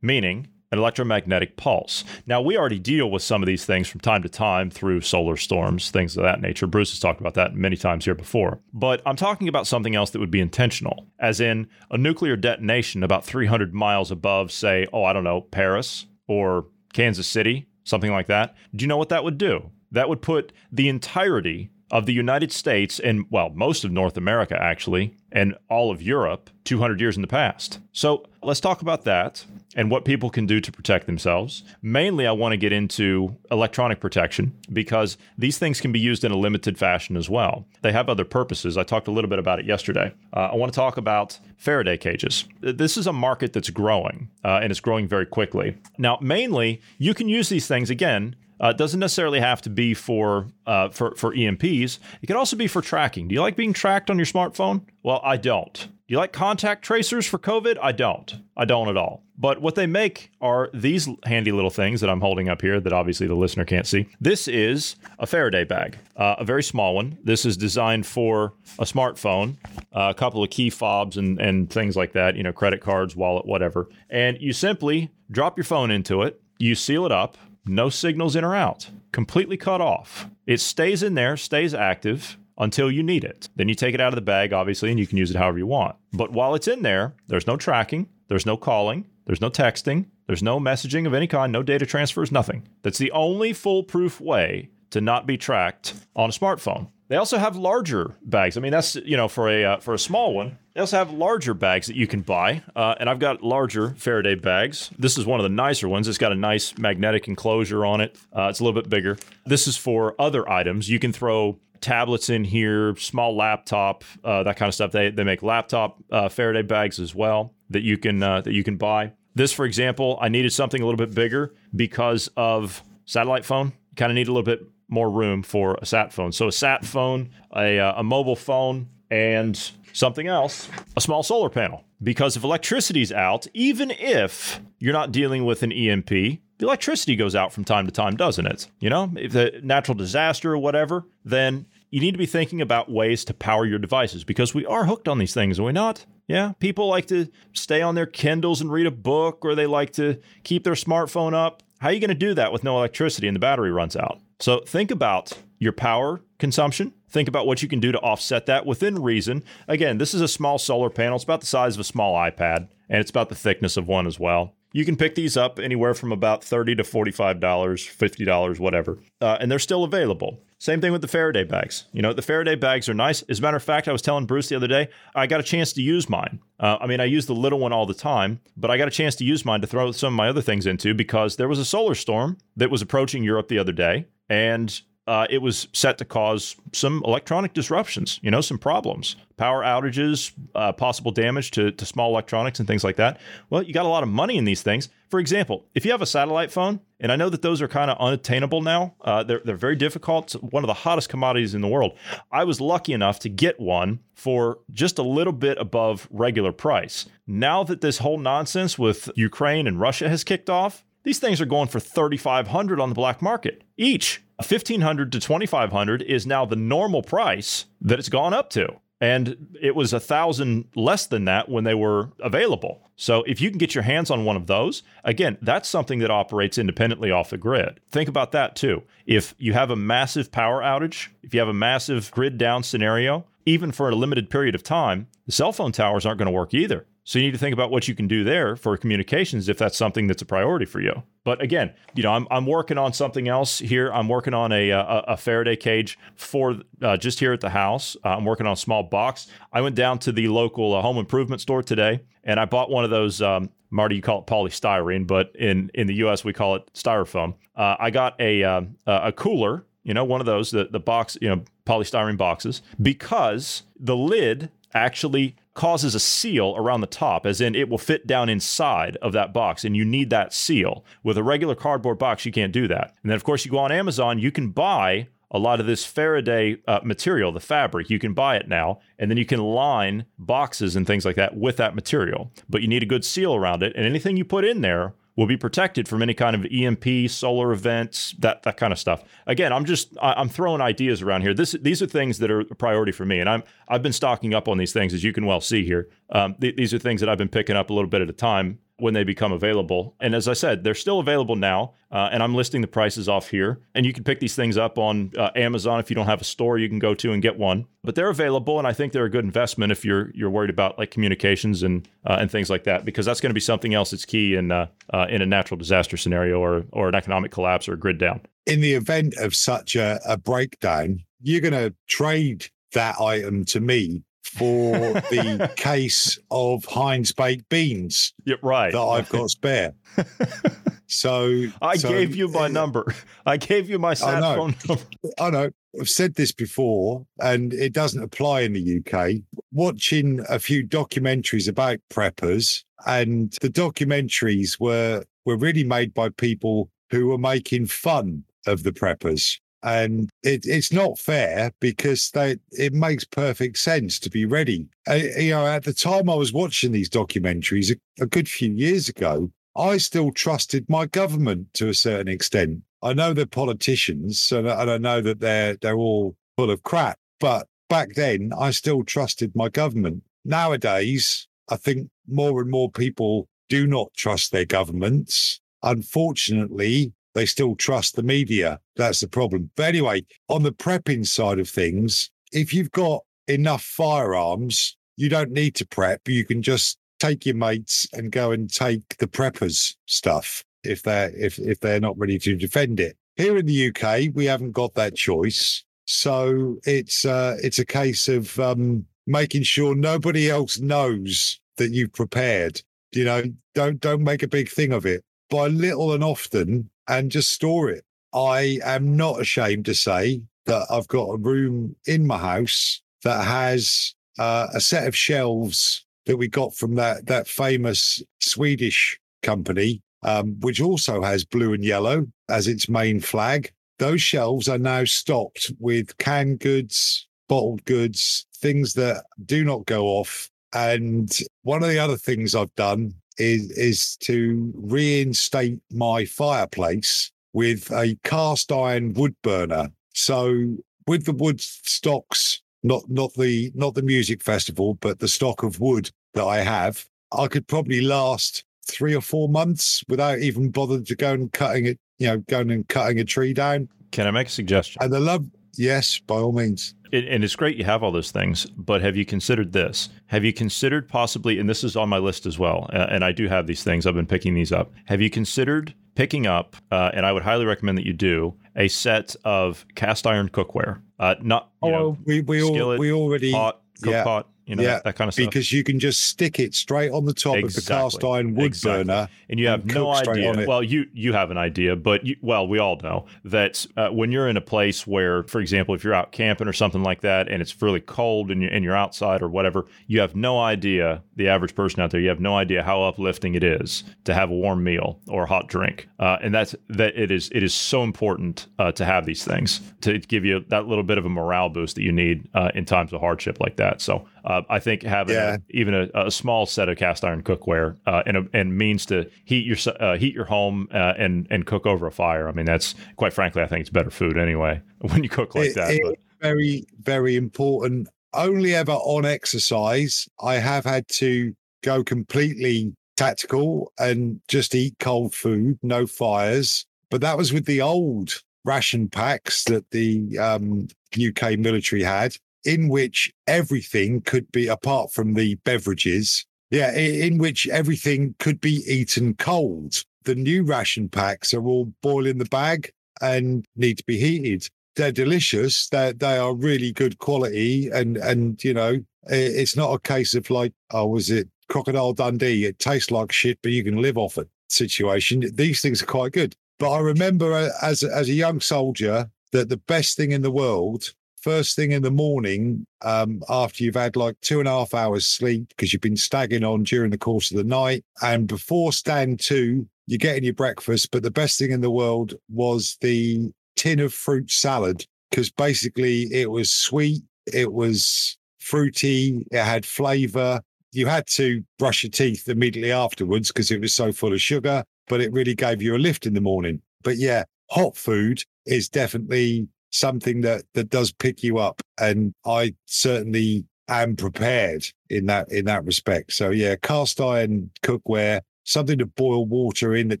B: meaning an electromagnetic pulse. Now, we already deal with some of these things from time to time through solar storms, things of that nature. Bruce has talked about that many times here before. But I'm talking about something else that would be intentional, as in a nuclear detonation about 300 miles above, say, oh, I don't know, Paris or Kansas City, something like that. Do you know what that would do? That would put the entirety of the United States and, well, most of North America actually, and all of Europe 200 years in the past. So let's talk about that and what people can do to protect themselves. Mainly, I want to get into electronic protection because these things can be used in a limited fashion as well. They have other purposes. I talked a little bit about it yesterday. Uh, I want to talk about Faraday cages. This is a market that's growing uh, and it's growing very quickly. Now, mainly, you can use these things again uh, doesn't necessarily have to be for uh, for for EMPs. It could also be for tracking. Do you like being tracked on your smartphone? Well, I don't. Do you like contact tracers for COVID? I don't. I don't at all. But what they make are these handy little things that I'm holding up here that obviously the listener can't see. This is a Faraday bag, uh, a very small one. This is designed for a smartphone, uh, a couple of key fobs and, and things like that, you know, credit cards, wallet, whatever. And you simply drop your phone into it, you seal it up, no signals in or out, completely cut off. It stays in there, stays active until you need it. Then you take it out of the bag, obviously, and you can use it however you want. But while it's in there, there's no tracking, there's no calling, there's no texting, there's no messaging of any kind, no data transfers, nothing. That's the only foolproof way to not be tracked on a smartphone. They also have larger bags. I mean, that's you know for a uh, for a small one. They also have larger bags that you can buy, uh, and I've got larger Faraday bags. This is one of the nicer ones. It's got a nice magnetic enclosure on it. Uh, it's a little bit bigger. This is for other items. You can throw tablets in here, small laptop, uh, that kind of stuff. They they make laptop uh, Faraday bags as well that you can uh, that you can buy. This, for example, I needed something a little bit bigger because of satellite phone. Kind of need a little bit more room for a sat phone. So a sat phone, a, uh, a mobile phone, and something else, a small solar panel. Because if electricity's out, even if you're not dealing with an EMP, the electricity goes out from time to time, doesn't it? You know, if the natural disaster or whatever, then you need to be thinking about ways to power your devices because we are hooked on these things, are we not? Yeah, people like to stay on their Kindles and read a book, or they like to keep their smartphone up. How are you going to do that with no electricity and the battery runs out? So think about your power consumption. Think about what you can do to offset that within reason. Again, this is a small solar panel. It's about the size of a small iPad, and it's about the thickness of one as well. You can pick these up anywhere from about 30 to $45, $50, whatever, uh, and they're still available. Same thing with the Faraday bags. You know, the Faraday bags are nice. As a matter of fact, I was telling Bruce the other day, I got a chance to use mine. Uh, I mean, I use the little one all the time, but I got a chance to use mine to throw some of my other things into because there was a solar storm that was approaching Europe the other day and uh, it was set to cause some electronic disruptions, you know, some problems, power outages, uh, possible damage to, to small electronics and things like that. Well, you got a lot of money in these things. For example, if you have a satellite phone, and I know that those are kind of unattainable now, uh, they're, they're very difficult. It's one of the hottest commodities in the world. I was lucky enough to get one for just a little bit above regular price. Now that this whole nonsense with Ukraine and Russia has kicked off, These things are going for 3500 on the black market each. 1500 to 2500 is now the normal price that it's gone up to and it was a thousand less than that when they were available. So if you can get your hands on one of those, again, that's something that operates independently off the grid. Think about that too. If you have a massive power outage, if you have a massive grid down scenario, even for a limited period of time, the cell phone towers aren't going to work either. So you need to think about what you can do there for communications if that's something that's a priority for you. But again, you know, I'm, I'm working on something else here. I'm working on a, a, a Faraday cage for uh, just here at the house. Uh, I'm working on a small box. I went down to the local uh, home improvement store today and I bought one of those. Um, Marty, you call it polystyrene, but in, in the U.S. we call it styrofoam. Uh, I got a um, a cooler, you know, one of those the the box, you know, polystyrene boxes, because the lid actually causes a seal around the top, as in it will fit down inside of that box, and you need that seal. With a regular cardboard box, you can't do that. And then, of course, you go on Amazon, you can buy a lot of this Faraday uh, material, the fabric. You can buy it now, and then you can line boxes and things like that with that material. But you need a good seal around it, and anything you put in there will be protected from any kind of EMP, solar events, that that kind of stuff. Again, I'm just I'm throwing ideas around here. This these are things that are a priority for me, and I'm I've been stocking up on these things as you can well see here. Um, th- these are things that I've been picking up a little bit at a time when they become available. And as I said, they're still available now. Uh, and I'm listing the prices off here. And you can pick these things up on uh, Amazon if you don't have a store you can go to and get one. But they're available, and I think they're a good investment if you're you're worried about like communications and uh, and things like that, because that's going to be something else that's key in uh, uh, in a natural disaster scenario or or an economic collapse or a grid down.
C: In the event of such a, a breakdown, you're going to trade that item to me for the case of Heinz baked beans.
B: Yeah, right.
C: That I've got spare. so
B: I
C: so,
B: gave you my number. I gave you my sat phone number.
C: I know. I've said this before, and it doesn't apply in the UK. Watching a few documentaries about preppers, and the documentaries were were really made by people who were making fun of the preppers and it, it's not fair because they it makes perfect sense to be ready. You know, at the time I was watching these documentaries a, a good few years ago, I still trusted my government to a certain extent. I know they're politicians, and, and I know that they're they're all full of crap. But back then, I still trusted my government. Nowadays, I think more and more people do not trust their governments. Unfortunately, they still trust the media. That's the problem. But anyway, on the prepping side of things, if you've got enough firearms, you don't need to prep. You can just take your mates and go and take the preppers stuff if they're if if they're not ready to defend it. Here in the UK, we haven't got that choice. So it's uh, it's a case of um, making sure nobody else knows that you've prepared. You know, don't don't make a big thing of it. By little and often, and just store it. I am not ashamed to say that I've got a room in my house that has uh, a set of shelves that we got from that that famous Swedish company, um, which also has blue and yellow as its main flag. Those shelves are now stocked with canned goods, bottled goods, things that do not go off. And one of the other things I've done is is to reinstate my fireplace with a cast iron wood burner. So with the wood stocks, not not the not the music festival, but the stock of wood that I have, I could probably last three or four months without even bothering to go and cutting it, you know, going and cutting a tree down.
B: Can I make a suggestion?
C: And the love, yes, by all means
B: it, and it's great you have all those things, but have you considered this? Have you considered possibly, and this is on my list as well, uh, and I do have these things, I've been picking these up. Have you considered picking up, uh, and I would highly recommend that you do, a set of cast iron cookware? Uh, not, oh, know,
C: we, we, skillet, all, we already,
B: pot, cook yeah. pot, you know, yeah, that, that, kind of stuff.
C: Because you can just stick it straight on the top exactly. of the cast iron wood exactly. burner,
B: and you have and no idea. Well, you you have an idea, but you, well, we all know that uh, when you're in a place where, for example, if you're out camping or something like that, and it's really cold and you're, and you're outside or whatever, you have no idea. The average person out there, you have no idea how uplifting it is to have a warm meal or a hot drink, uh, and that's that. It is it is so important uh, to have these things to give you that little bit of a morale boost that you need uh, in times of hardship like that. So uh, I think having
C: Yeah.
B: a, even a, a small set of cast iron cookware uh, and a, and means to heat your uh, heat your home uh, and and cook over a fire. I mean, that's quite frankly, I think it's better food anyway when you cook like
C: It-
B: that.
C: it- very, very important. Only ever on exercise, I have had to go completely tactical and just eat cold food, no fires. But that was with the old ration packs that the um, UK military had, in which everything could be, apart from the beverages, yeah, in which everything could be eaten cold. The new ration packs are all boil in the bag and need to be heated they're delicious. They they are really good quality, and and you know it's not a case of like oh was it Crocodile Dundee? It tastes like shit, but you can live off it. Situation. These things are quite good. But I remember uh, as as a young soldier that the best thing in the world. First thing in the morning, um, after you've had like two and a half hours sleep because you've been staggering on during the course of the night, and before stand to, you're getting your breakfast. But the best thing in the world was the tin of fruit salad because basically it was sweet, it was fruity, it had flavor. You had to brush your teeth immediately afterwards because it was so full of sugar, but it really gave you a lift in the morning. But yeah, hot food is definitely something that that does pick you up, and I certainly am prepared in that in that respect. So yeah, cast iron cookware, something to boil water in that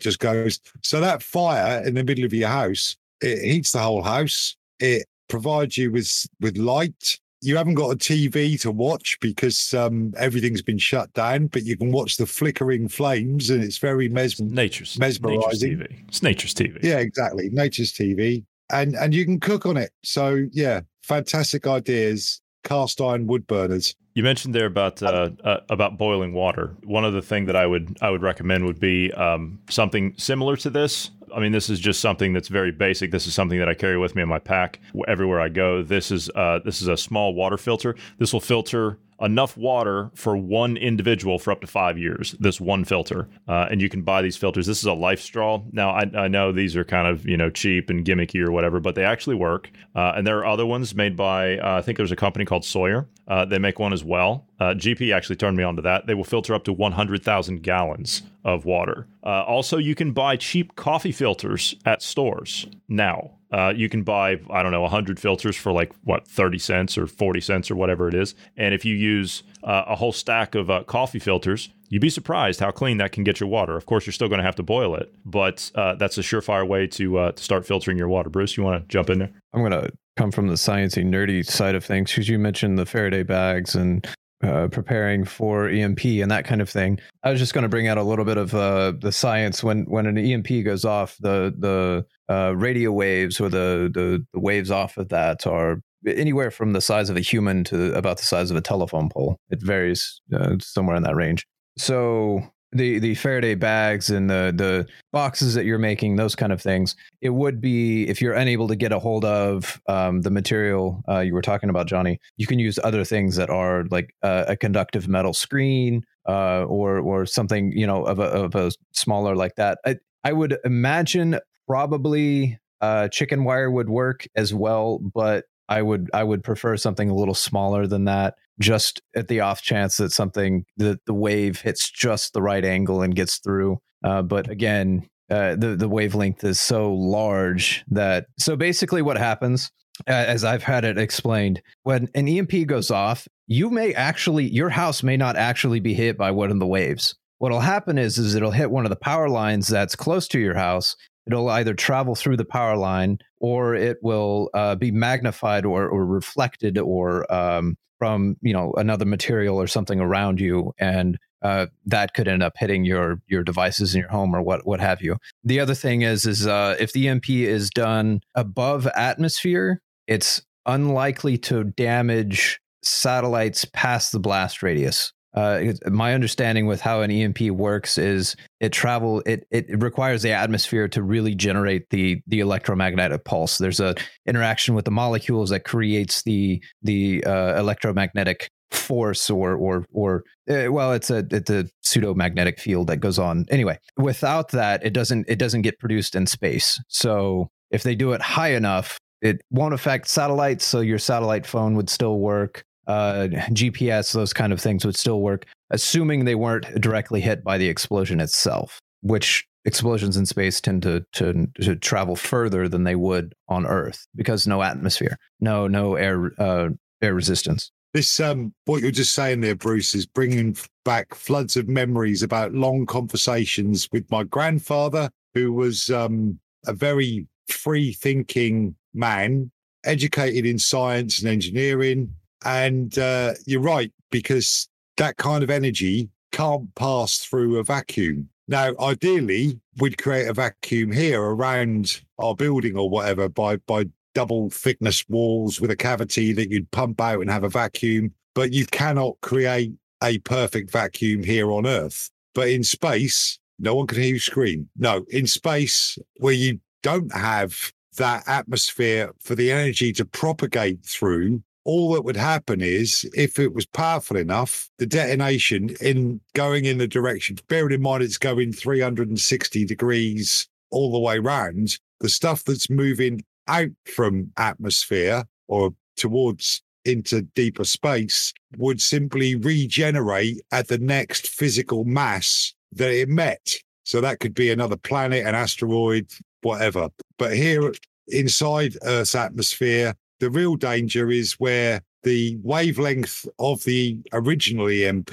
C: just goes. So that fire in the middle of your house, it heats the whole house. It provides you with with light. You haven't got a TV to watch because um, everything's been shut down, but you can watch the flickering flames, and it's very mes-
B: nature's nature's
C: mesmerizing.
B: TV. It's nature's TV.
C: yeah, exactly. Nature's TV, and and you can cook on it. So yeah, fantastic ideas. Cast iron wood burners.
B: You mentioned there about uh, uh, about boiling water. One other thing that I would I would recommend would be um, something similar to this. I mean, this is just something that's very basic. This is something that I carry with me in my pack wh- everywhere I go. This is uh, this is a small water filter. This will filter enough water for one individual for up to five years. This one filter, uh, and you can buy these filters. This is a LifeStraw. Now I, I know these are kind of you know cheap and gimmicky or whatever, but they actually work. Uh, and there are other ones made by uh, I think there's a company called Sawyer. Uh, they make one as well. Uh, GP actually turned me on to that. They will filter up to 100,000 gallons of water. Uh, also, you can buy cheap coffee filters at stores now. Uh, you can buy, I don't know, 100 filters for like, what, 30 cents or 40 cents or whatever it is. And if you use uh, a whole stack of uh, coffee filters, you'd be surprised how clean that can get your water. Of course, you're still going to have to boil it, but uh, that's a surefire way to, uh, to start filtering your water. Bruce, you want to jump in there?
A: I'm gonna come from the sciencey, nerdy side of things because you mentioned the Faraday bags and uh, preparing for EMP and that kind of thing. I was just going to bring out a little bit of uh, the science when when an EMP goes off, the the uh, radio waves or the, the the waves off of that are anywhere from the size of a human to about the size of a telephone pole. It varies uh, somewhere in that range. So the the Faraday bags and the the boxes that you're making, those kind of things, it would be if you're unable to get a hold of um, the material uh, you were talking about, Johnny. You can use other things that are like uh, a conductive metal screen uh, or or something you know of a of a smaller like that. I I would imagine probably uh, chicken wire would work as well, but I would I would prefer something a little smaller than that. Just at the off chance that something that the wave hits just the right angle and gets through. Uh, but again, uh, the the wavelength is so large that so basically what happens, as I've had it explained, when an EMP goes off, you may actually your house may not actually be hit by one of the waves. What'll happen is is it'll hit one of the power lines that's close to your house. It'll either travel through the power line or it will uh, be magnified or, or reflected or um, from you know another material or something around you and uh, that could end up hitting your your devices in your home or what what have you. The other thing is is uh, if the EMP is done above atmosphere, it's unlikely to damage satellites past the blast radius. Uh, my understanding with how an EMP works is it travel it, it requires the atmosphere to really generate the the electromagnetic pulse. There's a interaction with the molecules that creates the the uh, electromagnetic force or or or uh, well it's a it's a pseudo magnetic field that goes on. Anyway without that it doesn't it doesn't get produced in space. So if they do it high enough it won't affect satellites so your satellite phone would still work uh, GPS, those kind of things would still work, assuming they weren't directly hit by the explosion itself, which explosions in space tend to, to, to travel further than they would on Earth because no atmosphere, no no air uh, air resistance.
C: This um, what you're just saying there, Bruce, is bringing back floods of memories about long conversations with my grandfather, who was um, a very free thinking man, educated in science and engineering. And uh, you're right, because that kind of energy can't pass through a vacuum. Now, ideally, we'd create a vacuum here around our building or whatever by by double thickness walls with a cavity that you'd pump out and have a vacuum. But you cannot create a perfect vacuum here on Earth. But in space, no one can hear you scream. No, in space, where you don't have that atmosphere for the energy to propagate through, all that would happen is if it was powerful enough, the detonation in going in the direction, bearing in mind it's going 360 degrees all the way round, the stuff that's moving out from atmosphere or towards into deeper space would simply regenerate at the next physical mass that it met. So that could be another planet, an asteroid, whatever. But here inside Earth's atmosphere, the real danger is where the wavelength of the original EMP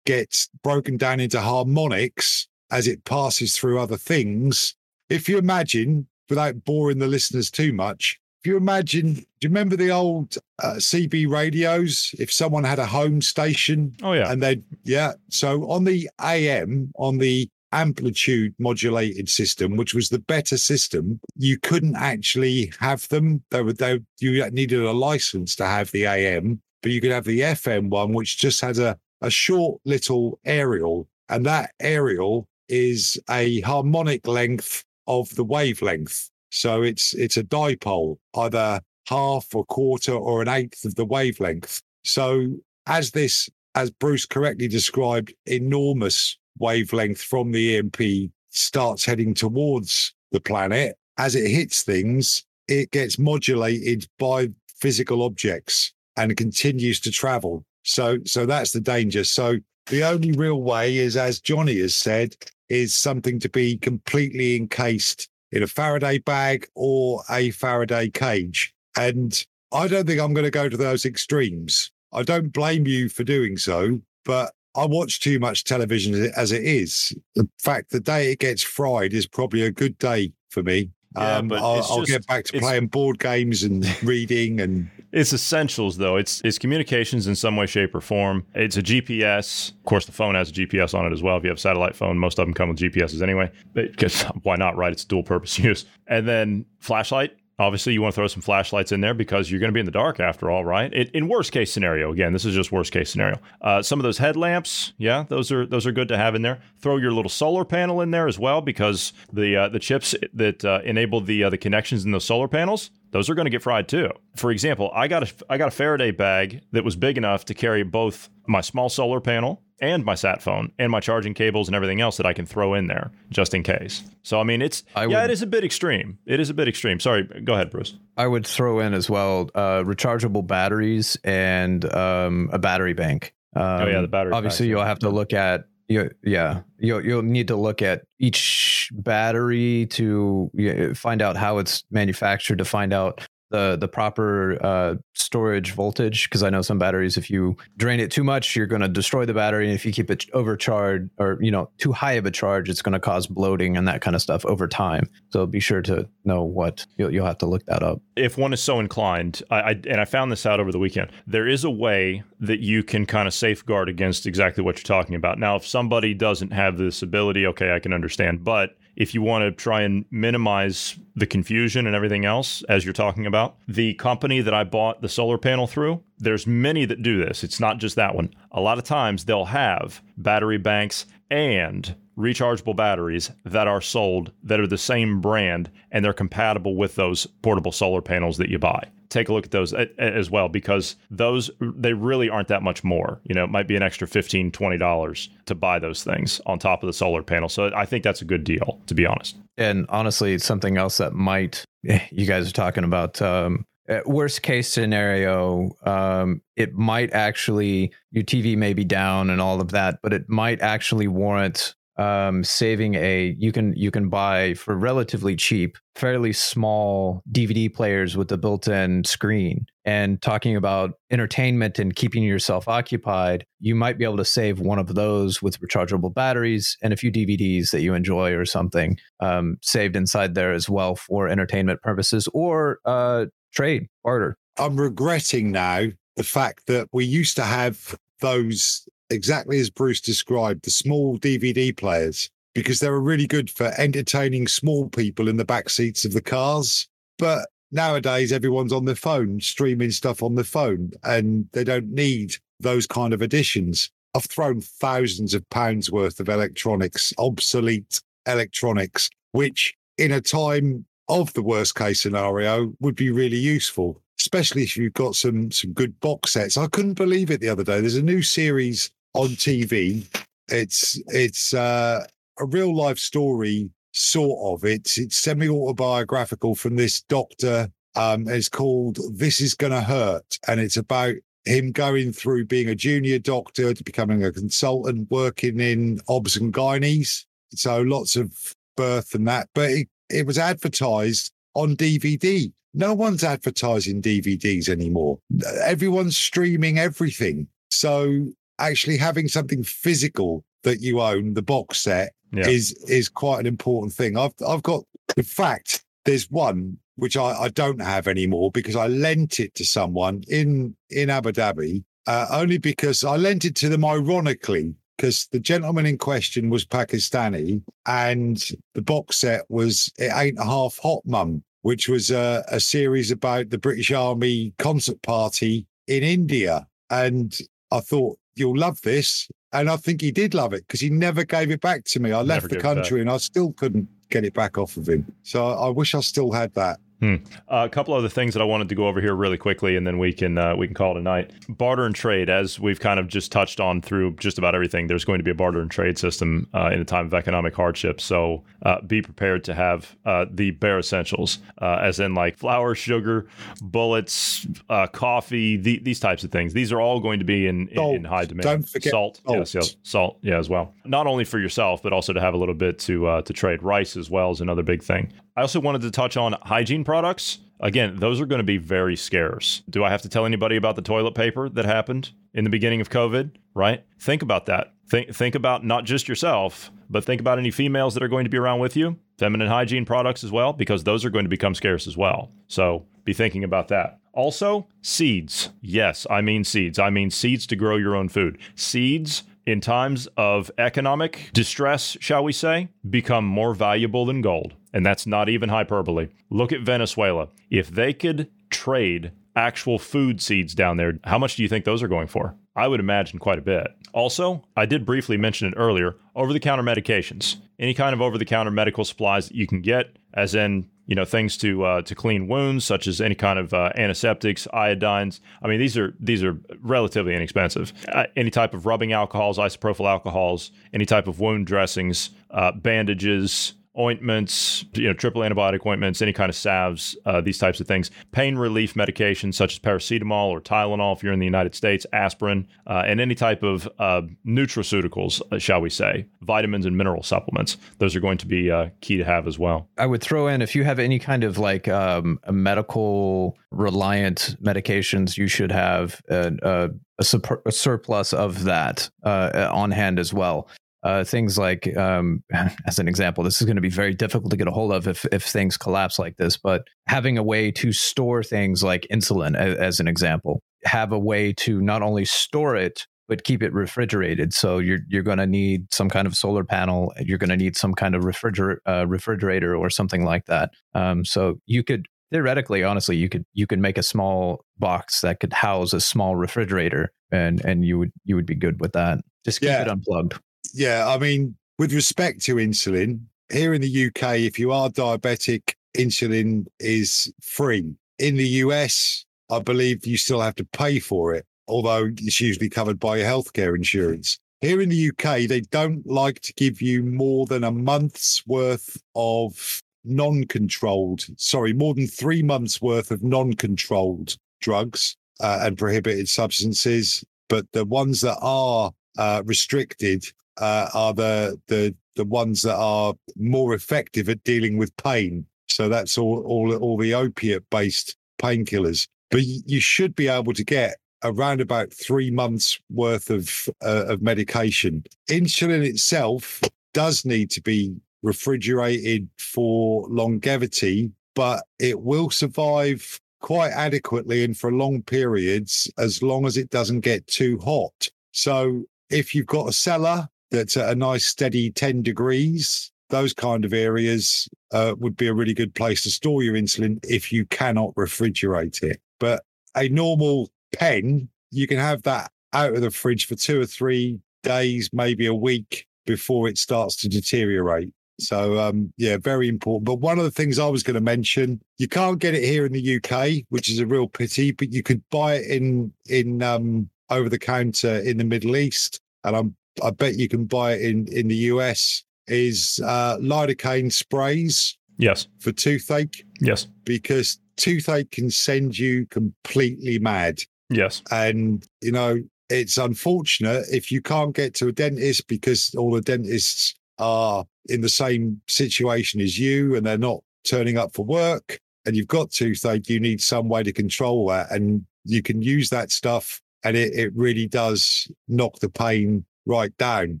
C: gets broken down into harmonics as it passes through other things. If you imagine, without boring the listeners too much, if you imagine, do you remember the old uh, CB radios? If someone had a home station,
B: oh yeah,
C: and they yeah, so on the AM on the amplitude modulated system, which was the better system, you couldn't actually have them. They were they you needed a license to have the AM, but you could have the FM one, which just had a a short little aerial, and that aerial is a harmonic length of the wavelength. So it's it's a dipole, either half or quarter or an eighth of the wavelength. So as this, as Bruce correctly described, enormous wavelength from the EMP starts heading towards the planet, as it hits things, it gets modulated by physical objects and continues to travel. So, so that's the danger. So the only real way is, as Johnny has said, is something to be completely encased in a Faraday bag or a Faraday cage. And I don't think I'm going to go to those extremes. I don't blame you for doing so, but I watch too much television as it is. The fact the day it gets fried is probably a good day for me.
B: Yeah,
C: um,
B: but
C: I'll,
B: it's
C: I'll get back to playing board games and reading and
B: It's essentials though. It's it's communications in some way, shape, or form. It's a GPS. Of course, the phone has a GPS on it as well. If you have a satellite phone, most of them come with GPSs anyway. Because why not? Right? It's dual purpose use. And then flashlight. Obviously, you want to throw some flashlights in there because you're going to be in the dark after all, right? It, in worst case scenario, again, this is just worst case scenario. Uh, some of those headlamps, yeah, those are those are good to have in there. Throw your little solar panel in there as well because the uh, the chips that uh, enable the uh, the connections in those solar panels, those are going to get fried too. For example, I got a I got a Faraday bag that was big enough to carry both my small solar panel and my sat phone and my charging cables and everything else that I can throw in there just in case. So I mean, it's
A: I
B: yeah,
A: would-
B: it is a bit extreme. It is a bit extreme. Sorry, go ahead, Bruce.
A: I would throw in as well uh, rechargeable batteries and um, a battery bank. Um,
B: Oh, yeah, the battery
A: Obviously,
B: packs,
A: you'll have to look at you, yeah, you'll you'll need to look at each battery to find out how it's manufactured to find out the the proper uh, storage voltage because I know some batteries if you drain it too much you're going to destroy the battery and if you keep it overcharged or you know too high of a charge it's going to cause bloating and that kind of stuff over time so be sure to know what you'll, you'll have to look that up
B: if one is so inclined, I, I and I found this out over the weekend. There is a way that you can kind of safeguard against exactly what you're talking about. Now, if somebody doesn't have this ability, okay, I can understand. But if you want to try and minimize the confusion and everything else as you're talking about, the company that I bought the solar panel through, there's many that do this. It's not just that one. A lot of times they'll have battery banks and rechargeable batteries that are sold that are the same brand and they're compatible with those portable solar panels that you buy. Take a look at those as well because those they really aren't that much more. You know, it might be an extra 15 20 dollars to buy those things on top of the solar panel. So I think that's a good deal to be honest.
A: And honestly, something else that might you guys are talking about um, uh, worst case scenario, um, it might actually your TV may be down and all of that, but it might actually warrant um, saving a you can you can buy for relatively cheap fairly small dvd players with a built-in screen. And talking about entertainment and keeping yourself occupied you might be able to save one of those with rechargeable batteries and a few dvds that you enjoy or something um, saved inside there as well for entertainment purposes or uh, trade barter.
C: I'm regretting now the fact that we used to have those exactly as Bruce described, the small DVD players, because they were really good for entertaining small people in the back seats of the cars. But nowadays, everyone's on their phone, streaming stuff on their phone, and they don't need those kind of additions. I've thrown thousands of pounds worth of electronics, obsolete electronics, which in a time of the worst case scenario would be really useful, especially if you've got some some good box sets. I couldn't believe it the other day. There's a new series on TV. It's it's uh, a real life story, sort of. It's it's semi autobiographical from this doctor. Um, it's called "This Is Gonna Hurt," and it's about him going through being a junior doctor to becoming a consultant, working in obs and gynaes. So lots of birth and that, but it, it was advertised on DVD. No one's advertising DVDs anymore. Everyone's streaming everything. So actually having something physical that you own, the box set,
B: Yeah.
C: is is quite an important thing. I've I've got in fact, there's one which I, I don't have anymore because I lent it to someone in in Abu Dhabi, uh, only because I lent it to them ironically because the gentleman in question was Pakistani and the box set was It Ain't a Half Hot Mum, which was a, a series about the British Army concert party in India. And I thought, you'll love this. And I think he did love it because he never gave it back to me. I
B: Never
C: left the
B: gave it back.
C: country and I still couldn't get it back off of him. So I wish I still had that.
B: Uh, a couple other things that I wanted to go over here really quickly, and then we can uh, we can call it a night. Barter and trade, as we've kind of just touched on through just about everything. There's going to be a barter and trade system uh, in a time of economic hardship. So uh, be prepared to have uh, the bare essentials, uh, as in like flour, sugar, bullets, uh, coffee, the, these types of things. These are all going to be in, in, in high demand.
C: Don't forget
B: salt. Yes,
C: salt.
B: yes, salt. Yeah, as well. Not only for yourself, but also to have a little bit to uh, to trade. Rice as well is another big thing. I also wanted to touch on hygiene products. Again, those are going to be very scarce. Do I have to tell anybody about the toilet paper that happened in the beginning of COVID? Right? Think about that. Think think about not just yourself, but think about any females that are going to be around with you. Feminine hygiene products as well, because those are going to become scarce as well. So be thinking about that. Also, seeds. Yes, I mean seeds. I mean seeds to grow your own food. Seeds in times of economic distress, shall we say, become more valuable than gold. And that's not even hyperbole. Look at Venezuela. If they could trade actual food seeds down there, how much do you think those are going for? I would imagine quite a bit. Also, I did briefly mention it earlier over the counter medications. Any kind of over the counter medical supplies that you can get, as in you know things to uh, to clean wounds, such as any kind of uh, antiseptics, iodines. I mean, these are these are relatively inexpensive. Uh, any type of rubbing alcohols, isopropyl alcohols, any type of wound dressings, uh, bandages, ointments, you know, triple antibiotic ointments, any kind of salves, uh, these types of things. Pain relief medications such as paracetamol or Tylenol if you're in the United States, aspirin, uh, and any type of uh, nutraceuticals, uh, shall we say, vitamins and mineral supplements. Those are going to be uh, key to have as well.
A: I would throw in if you have any kind of like um, a medical reliant medications, you should have a, a, a, sup- a surplus of that uh, on hand as well. Uh, things like, um, as an example, this is going to be very difficult to get a hold of if, if things collapse like this, but having a way to store things like insulin, as, as an example, have a way to not only store it, but keep it refrigerated. So you're you're going to need some kind of solar panel. You're going to need some kind of refrigerator uh, refrigerator or something like that. Um, so you could theoretically, honestly, you could you could make a small box that could house a small refrigerator, and and you would you would be good with that. Just keep
C: Yeah.
A: it unplugged.
C: Yeah, I mean, with respect to insulin, here in the UK, if you are diabetic, insulin is free. In the US, I believe you still have to pay for it, although it's usually covered by your healthcare insurance. Here in the UK, they don't like to give you more than a month's worth of non-controlled, sorry, more than three months worth of non-controlled drugs uh, and prohibited substances. But the ones that are uh, restricted uh, are the the the ones that are more effective at dealing with pain. So that's all all all the opiate based painkillers. But you should be able to get around about three months worth of uh, of medication. Insulin itself does need to be refrigerated for longevity, but it will survive quite adequately and for long periods as long as it doesn't get too hot. So if you've got a cellar that's a nice steady 10 degrees, those kind of areas uh, would be a really good place to store your insulin if you cannot refrigerate it. But a normal pen, you can have that out of the fridge for two or three days, maybe a week before it starts to deteriorate. So um, yeah, very important. But one of the things I was going to mention, you can't get it here in the UK, which is a real pity, but you could buy it in in um, over the counter in the Middle East, and I'm I bet you can buy it in in the US. Is uh, lidocaine sprays?
B: Yes.
C: For toothache.
B: Yes.
C: Because toothache can send you completely mad.
B: Yes.
C: And you know it's unfortunate if you can't get to a dentist because all the dentists are in the same situation as you and they're not turning up for work and you've got toothache, you need some way to control that. And you can use that stuff and it, it really does knock the pain right down.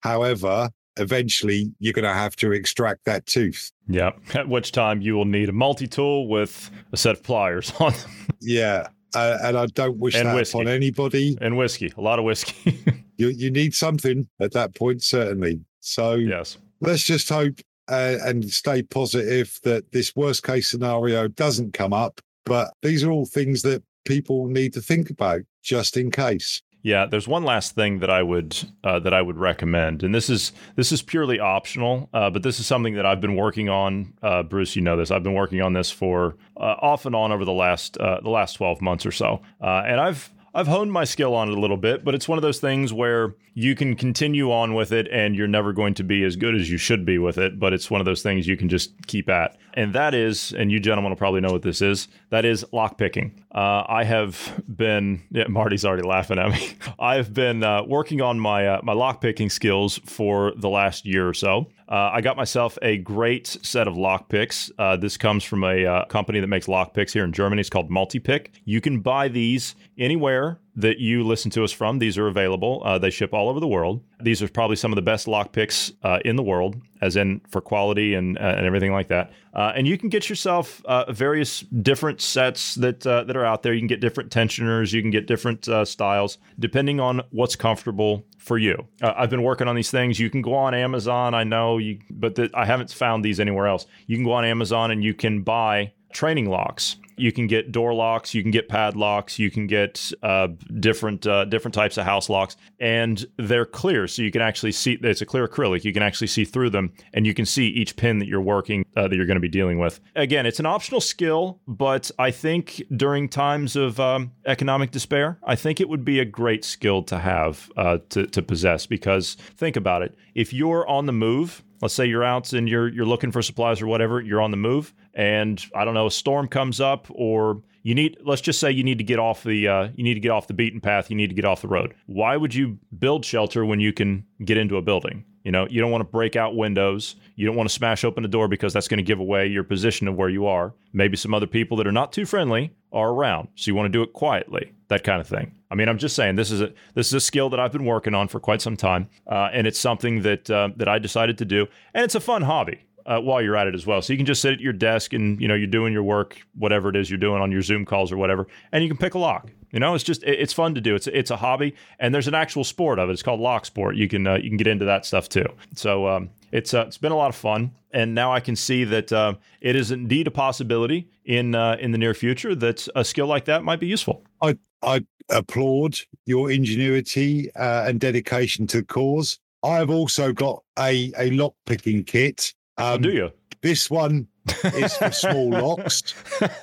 C: However, eventually you're going to have to extract that tooth.
B: Yeah. At which time you will need a multi tool with a set of pliers on them.
C: yeah. Uh, and I don't wish and that whiskey. upon anybody.
B: And whiskey, a lot of whiskey.
C: you you need something at that point, certainly. So
B: yes,
C: let's just hope uh, and stay positive that this worst case scenario doesn't come up. But these are all things that people need to think about just in case.
B: Yeah, there's one last thing that I would uh, that I would recommend, and this is this is purely optional, uh, but this is something that I've been working on. Uh, Bruce, you know this. I've been working on this for uh, off and on over the last uh, the last 12 months or so, uh, and I've I've honed my skill on it a little bit, but it's one of those things where you can continue on with it and you're never going to be as good as you should be with it, but it's one of those things you can just keep at. And that is, and you gentlemen will probably know what this is, that is lockpicking. Uh, I have been, yeah, Marty's already laughing at me. I've been uh, working on my, uh, my lockpicking skills for the last year or so. Uh, I got myself a great set of lockpicks. Uh, this comes from a uh, company that makes lockpicks here in Germany. It's called Multipick. You can buy these anywhere that you listen to us from. These are available. Uh, they ship all over the world. These are probably some of the best lockpicks uh, in the world, as in for quality and uh, and everything like that. Uh, and you can get yourself uh, various different sets that uh, that are out there. You can get different tensioners. You can get different styles depending on what's comfortable for you. I've been working on these things. You can go on Amazon. I know you, but the, I haven't found these anywhere else. You can go on Amazon and you can buy training locks you can get door locks, you can get padlocks, you can get uh, different uh, different types of house locks, and they're clear, so you can actually see. It's a clear acrylic. You can actually see through them, and you can see each pin that you're working uh, that you're going to be dealing with. Again, it's an optional skill, but I think during times of um, economic despair, I think it would be a great skill to have uh, to to possess. Because think about it: if you're on the move let's say you're out and you're you're looking for supplies or whatever, you're on the move, and I don't know, a storm comes up, or you need let's just say you need to get off the uh, you need to get off the beaten path, you need to get off the road. Why would you build shelter when you can get into a building? You know, you don't want to break out windows. You don't want to smash open a door because that's going to give away your position of where you are. Maybe some other people that are not too friendly are around, so you want to do it quietly. That kind of thing. I mean, I'm just saying this is a this is a skill that I've been working on for quite some time, uh, and it's something that uh, that I decided to do, and it's a fun hobby. Uh, while you're at it as well. So you can just sit at your desk and you know you're doing your work, whatever it is you're doing on your Zoom calls or whatever, and you can pick a lock. You know, it's just it's fun to do. It's it's a hobby, and there's an actual sport of it. It's called lock sport. You can uh, you can get into that stuff too. So um, it's uh, it's been a lot of fun, and now I can see that uh, it is indeed a possibility in uh, in the near future that a skill like that might be useful.
C: I I applaud your ingenuity uh, and dedication to the cause. I've also got a a lock picking kit.
B: Um, do you?
C: This one is for small locks.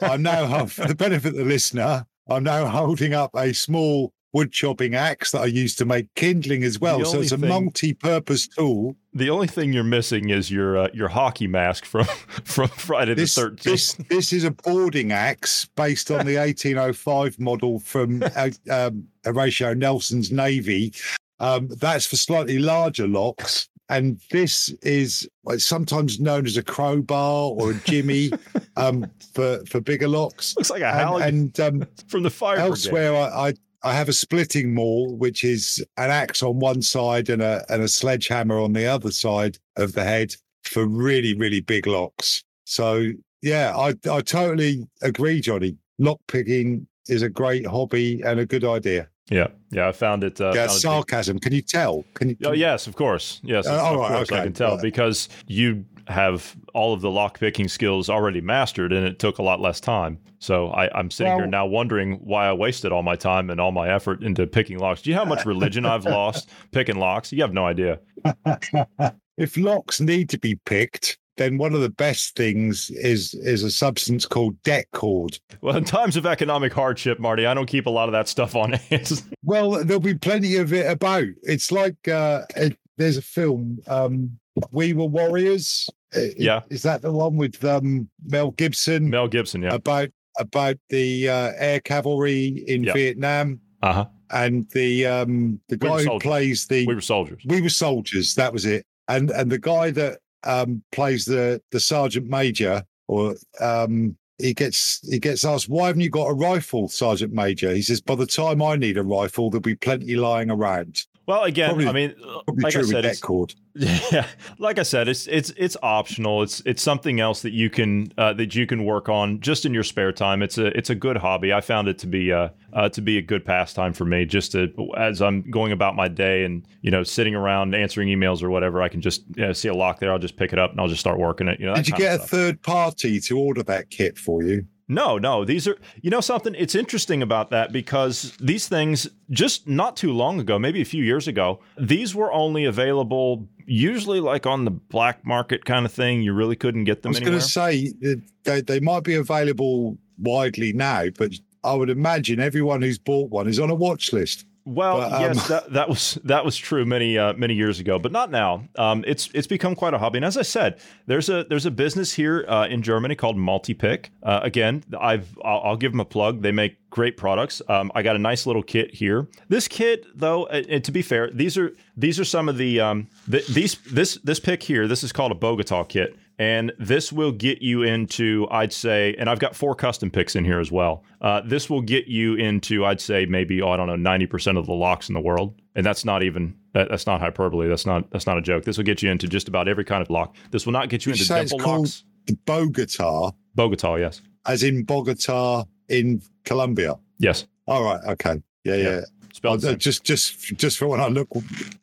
C: I'm now, for the benefit of the listener, I'm now holding up a small wood chopping axe that I use to make kindling as well. So it's a
B: thing-
C: multi-purpose tool.
B: The only thing you're missing is your uh, your hockey mask from from Friday
C: This,
B: the 13th.
C: this this is a boarding axe based on the 1805 model from uh, um, Horatio Nelson's Navy. Um, that's for slightly larger locks. And this is sometimes known as a crowbar or a jimmy um, for for bigger locks.
B: Looks like a
C: And, and um,
B: from the fire
C: elsewhere, I, I I have a splitting maul, which is an axe on one side and a and a sledgehammer on the other side of the head for really really big locks. So yeah, I I totally agree, Johnny. Lock picking is a great hobby and a good idea.
B: Yeah, yeah, I found it. Uh,
C: yeah,
B: found it-
C: sarcasm. Can you tell? Can you?
B: Oh yes, of course. Yes,
C: Uh,
B: of
C: right,
B: course I can tell
C: right.
B: because you have all of the lock picking skills already mastered, and it took a lot less time. So I, I'm sitting here
C: Well-
B: now wondering why I wasted all my time and all my effort into picking locks. Do you know how much religion I've lost picking locks? You have no idea.
C: if locks need to be picked, then one of the best things is is a substance called det cord.
B: Well, in times of economic hardship, Marty, I don't keep a lot of that stuff on hand.
C: Well, there'll be plenty of it about. It's like uh, it, there's a film, um, We Were Warriors.
B: Yeah.
C: is that the one with um, Mel Gibson
B: Mel Gibson, yeah.
C: about about the uh, air cavalry in
B: Yeah.
C: Vietnam
B: Uh huh.
C: and the um, the
B: We
C: guy who plays the
B: We were soldiers.
C: we were soldiers. That was it. And and the guy that um, plays the the sergeant major, or um, he gets he gets asked, "Why haven't you got a rifle, sergeant major?" He says, "By the time I need a rifle, there'll be plenty lying around."
B: Well, again,
C: Probably-
B: I mean, like I said, it's,
C: cord.
B: Yeah, like I said, it's it's it's optional. It's it's something else that you can uh, that you can work on just in your spare time. It's a it's a good hobby. I found it to be uh, uh to be a good pastime for me. Just to as I'm going about my day and you know sitting around answering emails or whatever, I can just you know, see a lock there. I'll just pick it up and I'll just start working it. You know,
C: Did you get a third party to order that kit for you?
B: No, no. These are, you know, something. It's interesting about that because these things, just not too long ago, maybe a few years ago, these were only available usually like on the black market kind of thing. You really couldn't get them.
C: I was going to say that they, they might be available widely now, but I would imagine everyone who's bought one is on a watch list.
B: Well,
C: But, um,
B: yes, that, that was that was true many uh, many years ago, but not now. Um, it's it's become quite a hobby, and as I said, there's a there's a business here uh, in Germany called Multipick. Uh, again, I've I'll, I'll give them a plug. They make great products. Um, I got a nice little kit here. This kit, though, uh, to be fair, these are these are some of the um, th- these this this pick here. This is called a Bogota kit. And this will get you into, I'd say, and I've got four custom picks in here as well. Uh, this will get you into, I'd say, maybe oh, I don't know, ninety percent of the locks in the world, and that's not even that, that's not hyperbole. That's not that's not a joke. This will get you into just about every kind of lock. This will not get you
C: Did
B: into
C: it's
B: locks.
C: The Bogota,
B: Bogota, yes,
C: as in Bogota in Colombia.
B: yes,
C: All right. Okay. Yeah.
B: Yeah.
C: Yeah.
B: Spelled
C: just, just, just for when I look,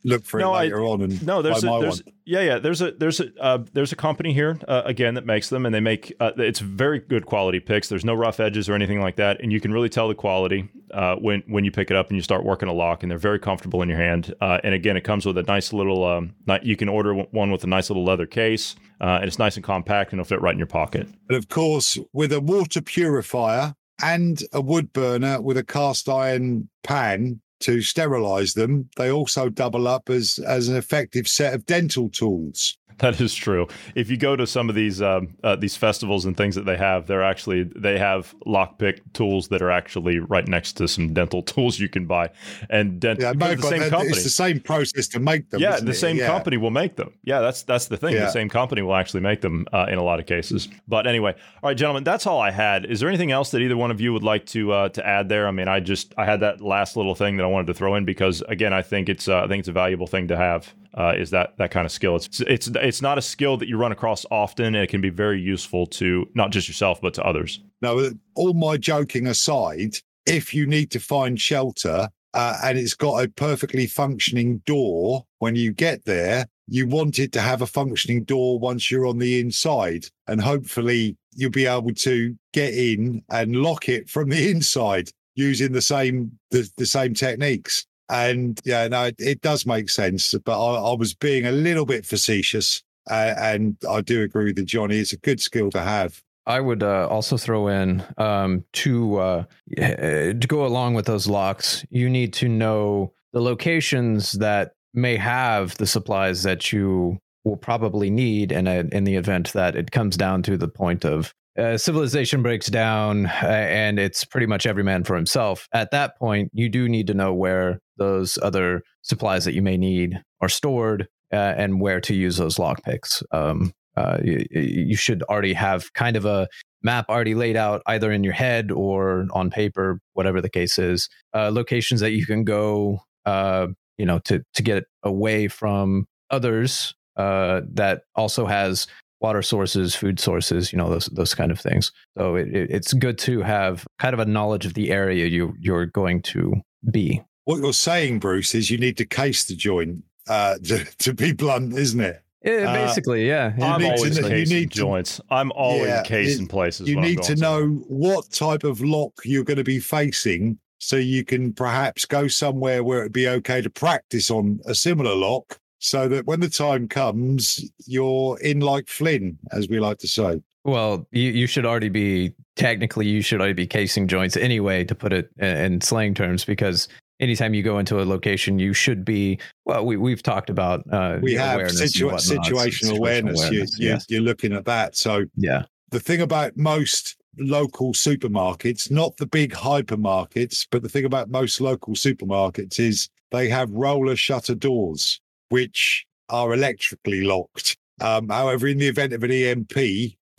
C: look for
B: No,
C: it
B: I-
C: later on, and
B: No, there's a, there's
C: one.
B: yeah yeah there's a there's a uh, there's a company here uh, again that makes them and they make uh, it's very good quality picks. There's no rough edges or anything like that, and you can really tell the quality uh, when when you pick it up and you start working a lock, and they're very comfortable in your hand. Uh, and again, it comes with a nice little um, you can order one with a nice little leather case, uh, and it's nice and compact and it'll fit right in your pocket.
C: And of course, with a water purifier and a wood burner with a cast iron pan to sterilize them, they also double up as as an effective set of dental tools.
B: That is true. If you go to some of these um, uh, these festivals and things that they have, they're actually they have lockpick tools that are actually right next to some dental tools you can buy, and dent-
C: Yeah, no,
B: the same company.
C: it's the same process to make them.
B: yeah, the same
C: Yeah.
B: company will make them. Yeah, that's that's the thing. The same company will actually make them uh, in a lot of cases. But anyway, all right, gentlemen, that's all I had. Is there anything else that either one of you would like to uh, to add there? I mean, I just I had that last little thing that I wanted to throw in because again, I think it's uh, I think it's a valuable thing to have. Uh, is that that kind of skill? It's it's it's not a skill that you run across often, and it can be very useful to not just yourself but to others.
C: Now, all my joking aside, if you need to find shelter uh, and it's got a perfectly functioning door when you get there, you want it to have a functioning door once you're on the inside. And hopefully you'll be able to get in and lock it from the inside using the same the, the same techniques. And yeah, no, it, it does make sense. But I, I was being a little bit facetious. Uh, and I do agree with Johnny. It's a good skill to have.
A: I would uh, also throw in um, to uh, to go along with those locks. You need to know the locations that may have the supplies that you will probably need in a, in the event that it comes down to the point of uh, civilization breaks down uh, and it's pretty much every man for himself. At that point, you do need to know where those other supplies that you may need are stored uh, and where to use those lockpicks. Um, uh, you, you, should already have kind of a map already laid out either in your head or on paper, whatever the case is. Uh, locations that you can go, you know, to to get away from others that also has water sources, food sources, you know, those those kind of things. So it, it, it's good to have kind of a knowledge of the area you you're going to be.
C: What you're saying, Bruce, is you need to case the joint. Uh, to, to be blunt, isn't it?
A: Yeah, uh, basically, uh, yeah.
B: I'm always to, casing joints. I'm always yeah, casing places.
C: You need to know what type of lock you're going to be facing, so you can perhaps go somewhere where it'd be okay to practice on a similar lock, so that when the time comes, you're in like Flynn, as we like to say.
A: Well, you, you should already be technically you should already be casing joints anyway, to put it in slang terms, because anytime you go into a location, you should be. Well, we we've talked about uh,
C: we have situ- situational awareness. awareness. You, you, you're looking at that. So
A: yeah,
C: the thing about most local supermarkets, not the big hypermarkets, but the thing about most local supermarkets is they have roller shutter doors, which are electrically locked. Um, however, in the event of an EMP,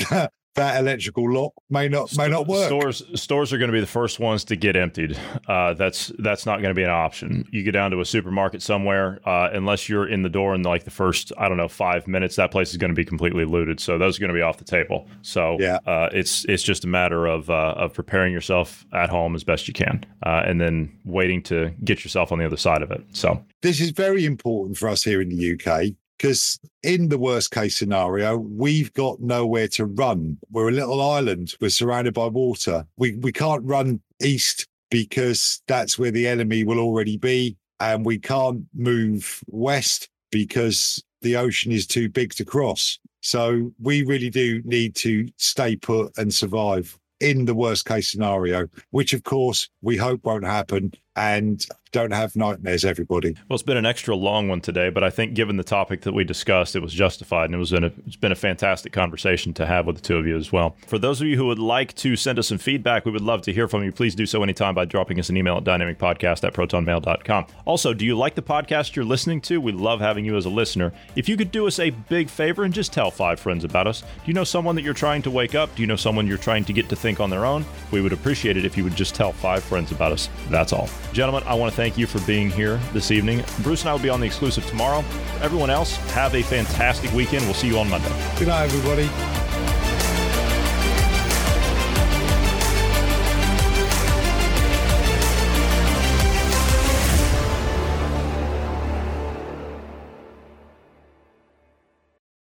C: that electrical lock may not may not work.
B: Stores stores are going to be the first ones to get emptied. Uh, that's that's not going to be an option. You get down to a supermarket somewhere, uh, unless you're in the door in like the first I don't know five minutes, that place is going to be completely looted. So those are going to be off the table. So yeah. Uh, it's it's just a matter of uh, of preparing yourself at home as best you can, uh, and then waiting to get yourself on the other side of it. So
C: this is very important for us here in the UK because in the worst case scenario, we've got nowhere to run. We're a little island. We're surrounded by water. We we can't run east because that's where the enemy will already be, and we can't move west because the ocean is too big to cross. So we really do need to stay put and survive in the worst case scenario, which of course we hope won't happen. And don't have nightmares, everybody.
B: Well, it's been an extra long one today, but I think given the topic that we discussed, it was justified, and it was a, it's been a fantastic conversation to have with the two of you as well. For those of you who would like to send us some feedback, we would love to hear from you. Please do so anytime by dropping us an email at dynamicpodcast at protonmail.com. Also, do you like the podcast you're listening to? We love having you as a listener. If you could do us a big favor and just tell five friends about us. Do you know someone that you're trying to wake up? Do you know someone you're trying to get to think on their own? We would appreciate it if you would just tell five friends about us. That's all. Gentlemen, I want to thank you for being here this evening. Bruce and I will be on the exclusive tomorrow. Everyone else, have a fantastic weekend. We'll see you on Monday.
C: Good night, everybody.